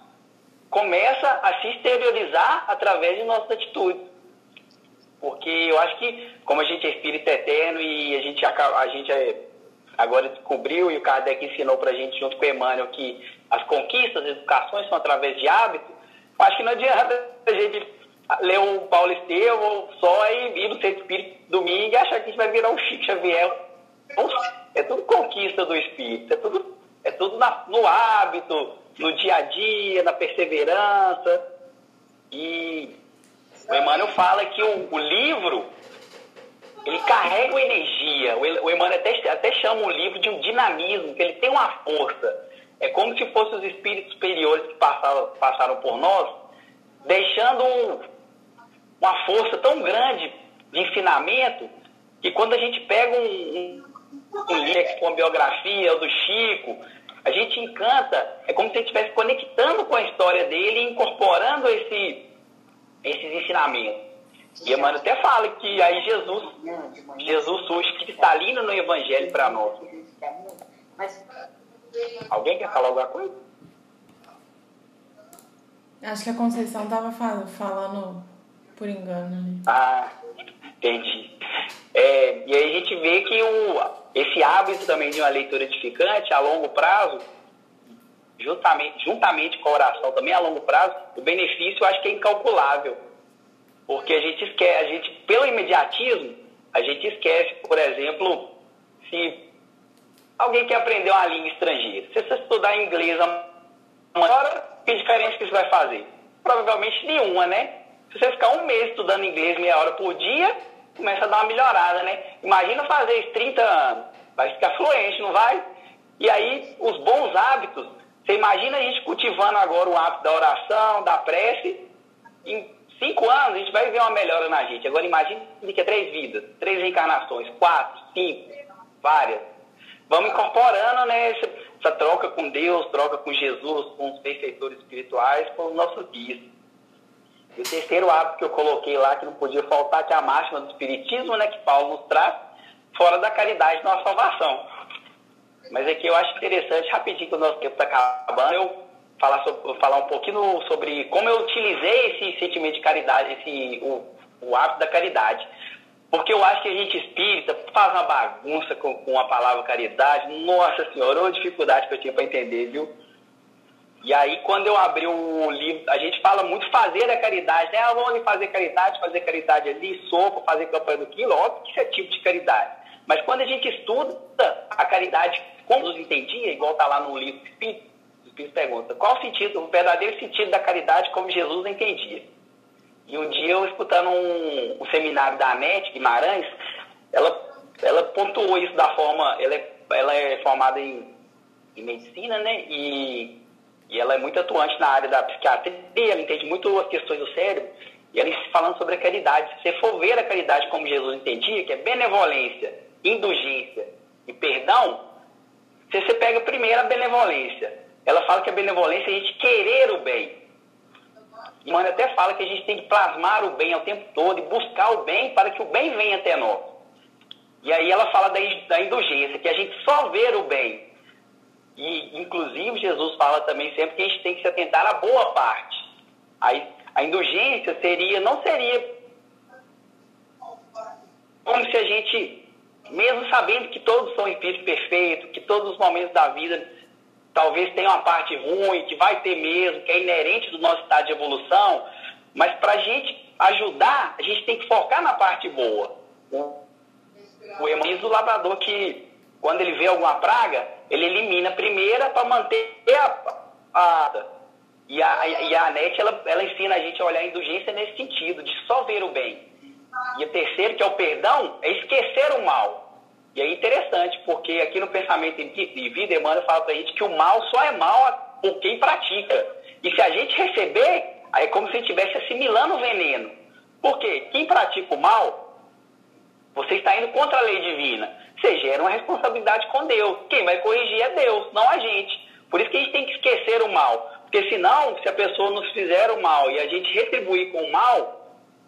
começa a se exteriorizar através de nossas atitudes. Porque eu acho que, como a gente é espírito eterno e a gente, a gente é, agora descobriu e o Kardec ensinou para a gente, junto com o Emmanuel, que as conquistas, as educações são através de hábitos, eu acho que não adianta a gente ler o Paulo Estevam só e ir no centro espírito domingo e achar que a gente vai virar um Chico Xavier é tudo conquista do espírito, é tudo, é tudo na, no hábito, no dia a dia, na perseverança. E o Emmanuel fala que o, o livro ele carrega energia. O, Emmanuel até, até chama o livro de um dinamismo, que ele tem uma força. É como se fossem os espíritos superiores que passaram, passaram por nós, deixando um, uma força tão grande de ensinamento que quando a gente pega um, um livro com a biografia do Chico, a gente encanta, é como se a gente estivesse conectando com a história dele e incorporando esse, esses ensinamentos. E Emmanuel até fala que aí Jesus, Jesus surge cristalino no Evangelho para nós. Alguém quer falar alguma coisa? Acho que a Conceição tava falando por engano. Né? Ah, entendi. É, e aí a gente vê que o, esse hábito também de uma leitura edificante a longo prazo, juntamente, juntamente com a oração também a longo prazo, o benefício eu acho que é incalculável. Porque a gente esquece, a gente, pelo imediatismo, a gente esquece, por exemplo, se alguém quer aprender uma língua estrangeira, se você estudar inglês uma hora, que diferença que isso vai fazer? Provavelmente nenhuma, né? Se você ficar um mês estudando inglês meia hora por dia, começa a dar uma melhorada, né? Imagina fazer isso 30 anos, vai ficar fluente, não vai? E aí, os bons hábitos, você imagina a gente cultivando agora o hábito da oração, da prece, em cinco anos a gente vai ver uma melhora na gente. Agora imagine que é três vidas, três reencarnações, quatro, cinco, várias. Vamos incorporando né, essa, essa troca com Deus, troca com Jesus, com os benfeitores espirituais, com os nossos guias. E o terceiro hábito que eu coloquei lá, que não podia faltar, que é a máxima do Espiritismo, né, que Paulo nos traz, fora da caridade na salvação. Mas aqui eu acho interessante, rapidinho que o nosso tempo está acabando, eu falar, sobre, falar um pouquinho sobre como eu utilizei esse sentimento de caridade, esse, o, o hábito da caridade. Porque eu acho que a gente espírita faz uma bagunça com, com a palavra caridade. Nossa Senhora, olha a dificuldade que eu tinha para entender, viu? E aí, quando eu abri o livro, a gente fala muito fazer a caridade, né? Ah, vamos fazer caridade, fazer caridade ali, sopa, fazer campanha do quilo, óbvio que isso é tipo de caridade. Mas quando a gente estuda a caridade como nos entendia, igual está lá no livro Espírito, Espírito pergunta, qual o sentido, o verdadeiro sentido da caridade como Jesus entendia? E um dia eu escutando um, um seminário da ANET, Guimarães, ela, ela pontuou isso da forma, ela é, ela é formada em, em medicina, né? E e ela é muito atuante na área da psiquiatria, ela entende muito as questões do cérebro, e ela falando sobre a caridade. Se você for ver a caridade como Jesus entendia, que é benevolência, indulgência e perdão, se você pega primeiro a benevolência, ela fala que a benevolência é a gente querer o bem. E mãe até fala que a gente tem que plasmar o bem ao tempo todo e buscar o bem para que o bem venha até nós. E aí ela fala da, da indulgência, que a gente só ver o bem. E, inclusive, Jesus fala também sempre que a gente tem que se atentar à boa parte. A, a indulgência seria, não seria como se a gente, mesmo sabendo que todos são espíritos perfeitos, que todos os momentos da vida talvez tenham uma parte ruim, que vai ter mesmo, que é inerente do nosso estado de evolução, mas para a gente ajudar, a gente tem que focar na parte boa. O, o do labrador que, quando ele vê alguma praga, ele elimina a primeira para manter a, a, e a, e a ela, ela ensina a gente a olhar a indulgência nesse sentido, de só ver o bem. E o terceiro, que é o perdão, é esquecer o mal. E é interessante, porque aqui no pensamento de vida, Emmanuel fala para a gente que o mal só é mal por quem pratica. E se a gente receber, aí é como se estivesse assimilando o veneno. Por quê? Quem pratica o mal, você está indo contra a lei divina você gera uma responsabilidade com Deus. Quem vai corrigir é Deus, não a gente. Por isso que a gente tem que esquecer o mal. Porque senão, se a pessoa nos fizer o mal e a gente retribuir com o mal,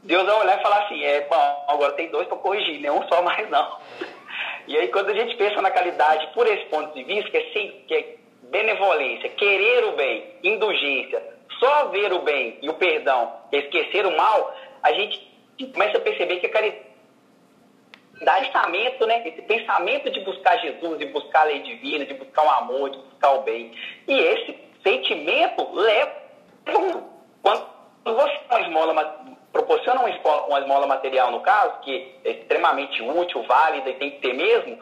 Deus vai olhar e falar assim, é bom, agora tem dois para corrigir, nenhum só mais não. E aí quando a gente pensa na qualidade por esse ponto de vista, que é, sim, que é benevolência, querer o bem, indulgência, só ver o bem e o perdão, esquecer o mal, a gente começa a perceber que a caridade pensamento, né? Esse pensamento de buscar Jesus, de buscar a lei divina, de buscar o amor, de buscar o bem. E esse sentimento leva quando você uma esmola, proporciona uma esmola, uma esmola material, no caso, que é extremamente útil, válida e tem que ter mesmo,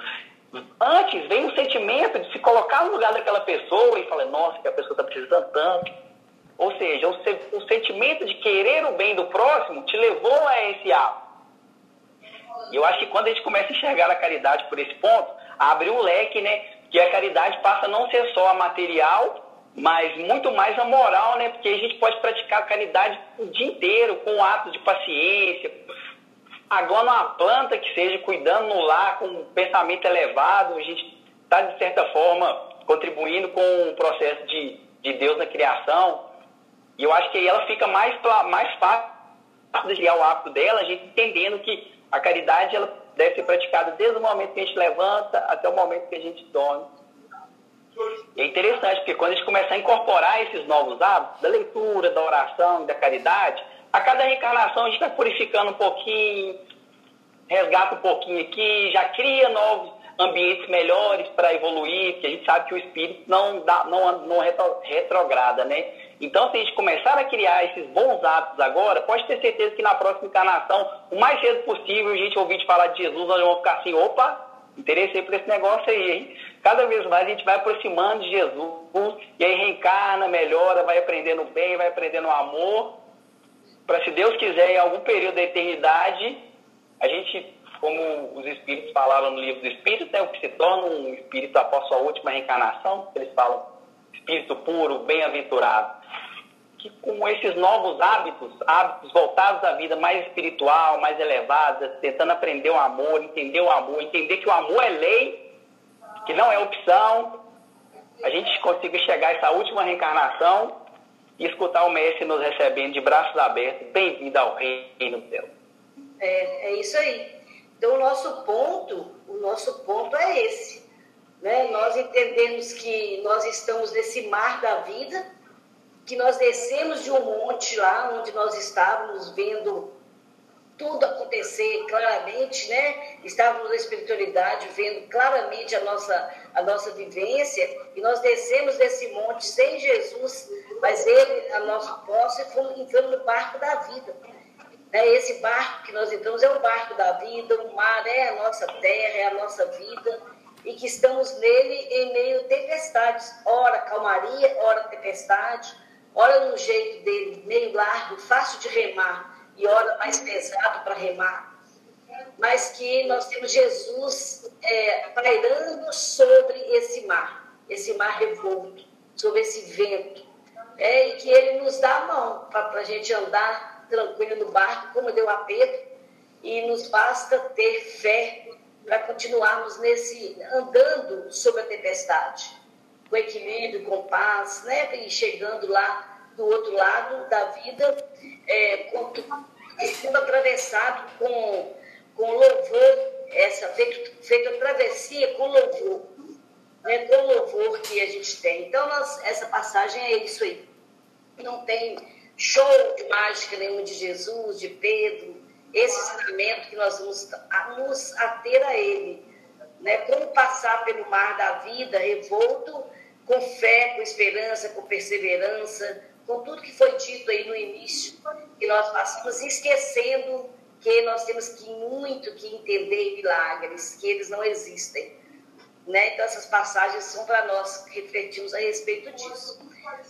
antes vem o sentimento de se colocar no lugar daquela pessoa e falar, nossa, que a pessoa está precisando tanto. Ou seja, o, o sentimento de querer o bem do próximo te levou a esse ato. E eu acho que quando a gente começa a enxergar a caridade por esse ponto, abre um leque, né? Que a caridade passa a não ser só a material, mas muito mais a moral, né? Porque a gente pode praticar a caridade o dia inteiro, com atos de paciência. Agora, uma planta que seja cuidando no lar com um pensamento elevado, a gente está, de certa forma, contribuindo com o processo de, de Deus na criação. E eu acho que aí ela fica mais, mais fácil de criar o hábito dela, a gente entendendo que a caridade ela deve ser praticada desde o momento que a gente levanta até o momento que a gente dorme. E é interessante, porque quando a gente começar a incorporar esses novos hábitos, da leitura, da oração e da caridade, a cada reencarnação a gente vai purificando um pouquinho, resgata um pouquinho aqui, já cria novos ambientes melhores para evoluir, porque a gente sabe que o espírito não, dá, não, não retrograda, né? Então, se a gente começar a criar esses bons hábitos agora, pode ter certeza que na próxima encarnação, o mais cedo possível, a gente ouvir falar de Jesus, nós vamos ficar assim, opa, interessei por esse negócio aí, hein? Cada vez mais a gente vai aproximando de Jesus, e aí reencarna, melhora, vai aprendendo bem, vai aprendendo amor, para se Deus quiser, em algum período da eternidade, a gente como os espíritos falaram no livro do Espírito, né, o que se torna um espírito após sua última reencarnação, eles falam espírito puro, bem-aventurado. Que com esses novos hábitos, hábitos voltados à vida mais espiritual, mais elevada, tentando aprender o amor, entender o amor, entender que o amor é lei, que não é opção, a gente consiga chegar a essa última reencarnação e escutar o Mestre nos recebendo de braços abertos, bem-vindo ao reino do céu. É, é isso aí. Então, o nosso ponto, o nosso ponto é esse. Né? Nós entendemos que nós estamos nesse mar da vida, que nós descemos de um monte lá onde nós estávamos vendo tudo acontecer claramente, né? Estávamos na espiritualidade vendo claramente a nossa, a nossa vivência e nós descemos desse monte sem Jesus, mas ele, a nossa posse, e entrando no barco da vida. Né? Esse barco que nós entramos é o barco da vida, o mar é a nossa terra, é a nossa vida, e que estamos nele em meio a tempestades, ora calmaria, ora tempestade, ora no jeito dele meio largo, fácil de remar, e ora mais pesado para remar. Mas que nós temos Jesus é, pairando sobre esse mar, esse mar revolto, sobre esse vento, é, e que ele nos dá a mão para a gente andar tranquilo no barco, como deu a Pedro, e nos basta ter fé para continuarmos nesse andando sobre a tempestade, com equilíbrio, com paz, né? E chegando lá do outro lado da vida, é, com, sendo atravessado com, com louvor, essa feito, feito a travessia com louvor, né? com louvor que a gente tem. Então, nós, essa passagem é isso aí. Não tem show de mágica nenhuma de Jesus, de Pedro, esse ensinamento que nós vamos nos ater a ele. Né? Como passar pelo mar da vida revolto, com fé, com esperança, com perseverança, com tudo que foi dito aí no início, que nós passamos esquecendo que nós temos que muito que entender milagres, que eles não existem. Né? Então, essas passagens são para nós refletirmos a respeito disso.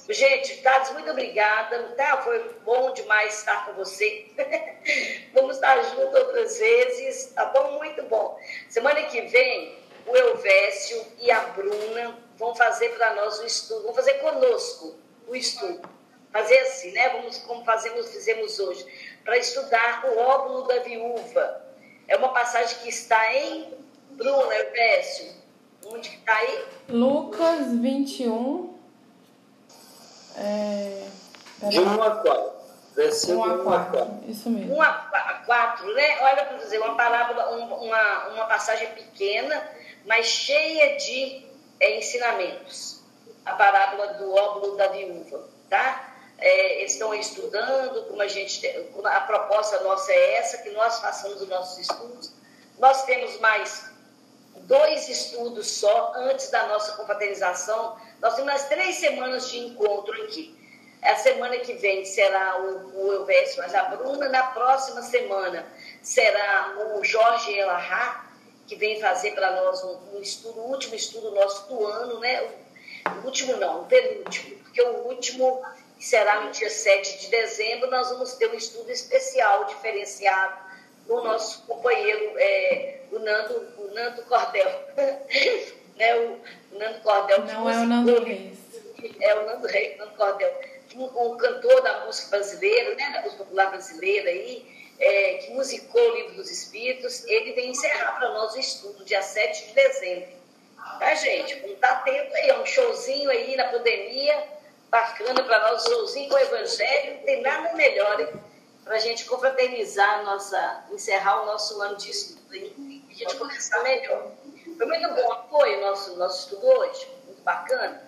Gente, Thales, muito obrigada. Tá? Foi bom demais estar com você. Vamos estar juntos outras vezes, tá bom? Muito bom. Semana que vem, o Elvésio e a Bruna vão fazer para nós o estudo, vão fazer conosco o estudo. Fazer assim, né? Vamos, como fazemos, fizemos hoje, para estudar o óvulo da viúva. É uma passagem que está em Bruna, Elvésio. Onde que está aí? Lucas 21. É... De 1 a 4. Versículo 1 a 4. Isso mesmo. 1 a 4, né? Olha para dizer, uma parábola, uma, uma passagem pequena, mas cheia de é, ensinamentos. A parábola do óvulo da viúva, tá? É, eles estão estudando, como a gente, a proposta nossa é essa, que nós façamos os nossos estudos. Nós temos mais dois estudos só antes da nossa confraternização. Nós temos as três semanas de encontro aqui. A semana que vem será o, o Elvésio mas a Bruna. Na próxima semana será o Jorge Elahá, que vem fazer para nós um, um, estudo, o último estudo nosso do ano, né? O, o último não, o penúltimo, porque o último será no dia 7 de dezembro, nós vamos ter um estudo especial, diferenciado, do nosso companheiro, é, o, Nando, o Nando Cordel. né? o, o Nando Cordel. Não é o Nando Reis. É o Nando Reis, Nando Cordel. Um, um, cantor da música brasileira, né, da música popular brasileira aí, é, que musicou o Livro dos Espíritos, ele vem encerrar para nós o estudo, dia 7 de dezembro. Tá, gente? Vamos estar atento aí, é um showzinho aí na pandemia, bacana para nós, um showzinho com o Evangelho, não tem nada melhor, hein? Para a gente confraternizar, nossa, encerrar o nosso ano de estudo e a gente começar melhor. Foi muito bom apoio nosso nosso estudo hoje, muito bacana?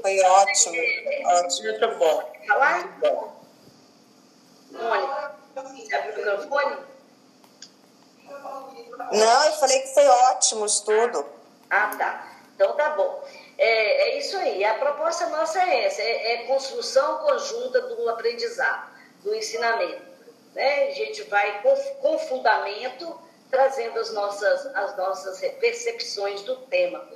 Foi ótimo, ótimo. Muito bom. Falar? Mônica, você abriu o microfone? Não, eu falei que foi ótimo o estudo. Ah, tá. Então tá bom. É, é isso aí. A proposta nossa é essa: é, é construção conjunta do aprendizado, do ensinamento. Né? A gente vai com, com fundamento trazendo as nossas, as nossas percepções do tema.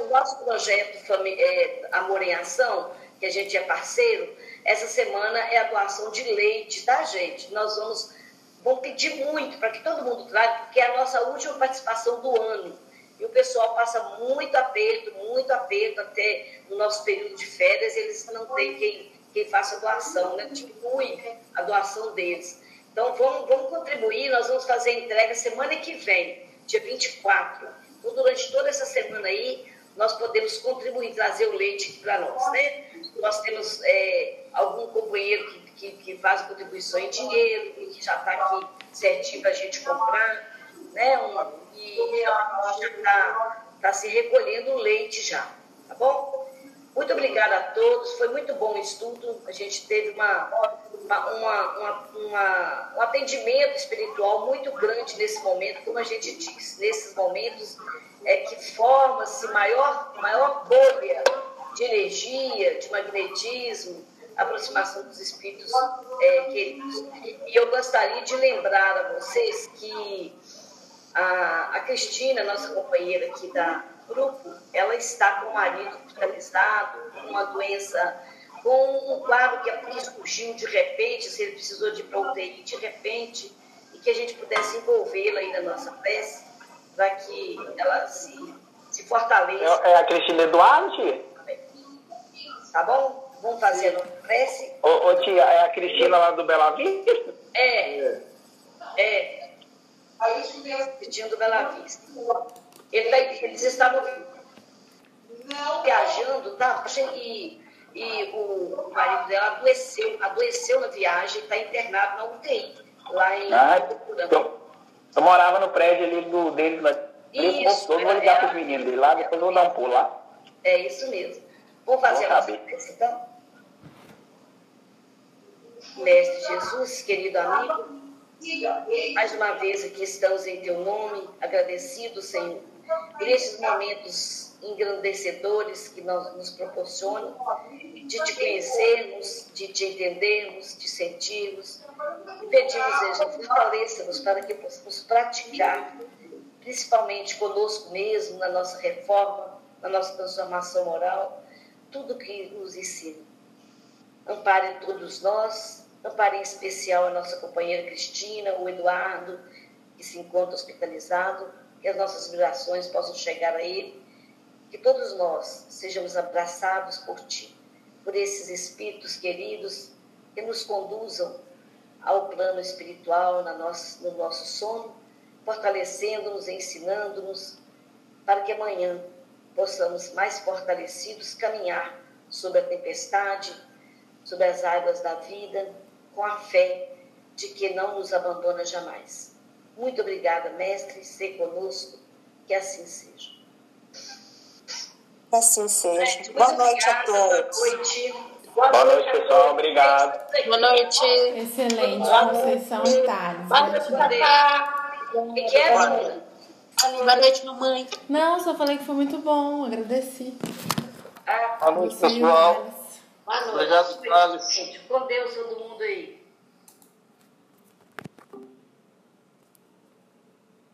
O, nosso projeto é, Amor em Ação, que a gente é parceiro, essa semana é a doação de leite, tá, gente? Nós vamos, vamos pedir muito para que todo mundo traga, porque é a nossa última participação do ano. E o pessoal passa muito aperto, muito aperto até no nosso período de férias, eles não têm quem, quem faça doação, né? Diminui a doação deles. Então, vamos, vamos contribuir, nós vamos fazer a entrega semana que vem, dia 24. Então, durante toda essa semana aí, nós podemos contribuir, trazer o leite para nós, né? Nós temos é, algum companheiro que, que, que, faz contribuição em dinheiro, que já está aqui certinho para a gente comprar, né? Um, e já está tá se recolhendo o leite já, tá bom? Muito obrigada a todos, foi muito bom o estudo, a gente teve uma, uma, uma, uma, um atendimento espiritual muito grande nesse momento, como a gente diz, nesses momentos é que forma-se maior, maior bolha de energia, de magnetismo, aproximação dos espíritos é, queridos. E eu gostaria de lembrar a vocês que a, a Cristina, nossa companheira aqui da grupo, ela está com o marido hospitalizado, com uma doença, com um quadro que, que surgiu de repente, se ele precisou de UTI de repente, e que a gente pudesse envolvê-la aí na nossa prece, para que ela se, se fortaleça. É, é a Cristina Eduardo, tia? Tá bom? Vamos fazer a nossa prece. Ô, ô, tia, é a Cristina lá do Bela Vista? É. É. Pedindo Bela Vista. Ele tá, eles estavam viajando, tá? E, e o marido dela adoeceu, adoeceu na viagem, está internado na UTI, lá em ah, então, eu morava no prédio ali do dele, mas isso, eu vou ligar para os meninos dele lá, depois eu vou dar um pulo lá. É isso mesmo. Vou fazer a nossa então. Mestre Jesus, querido amigo, mais uma vez aqui estamos em teu nome, agradecidos, Senhor, por esses momentos engrandecedores que nós, nos proporcionam, de te conhecermos, de te entendermos, de sentirmos. E pedimos, Senhor, fortaleça-nos para que possamos praticar, principalmente conosco mesmo, na nossa reforma, na nossa transformação moral, tudo que nos ensina. Ampare todos nós, Ampare em especial a nossa companheira Cristina, o Eduardo, que se encontra hospitalizado, que as nossas vibrações possam chegar a ele, que todos nós sejamos abraçados por Ti, por esses espíritos queridos que nos conduzam ao plano espiritual na nosso, no nosso sono, fortalecendo-nos, ensinando-nos, para que amanhã possamos mais fortalecidos caminhar sobre a tempestade, sobre as águas da vida, com a fé de que não nos abandona jamais. Muito obrigada, mestre, ser conosco, que assim seja. Assim seja. Boa noite a todos. Boa noite. Boa, Boa noite, pessoal. Obrigado. Boa noite. Excelente. Conceição e Thales. Boa noite, que é, Boa noite, mamãe. Não, só falei que foi muito bom. Agradeci. Boa noite, pessoal. Boa noite. Obrigado, Thales. Com Deus, todo mundo aí.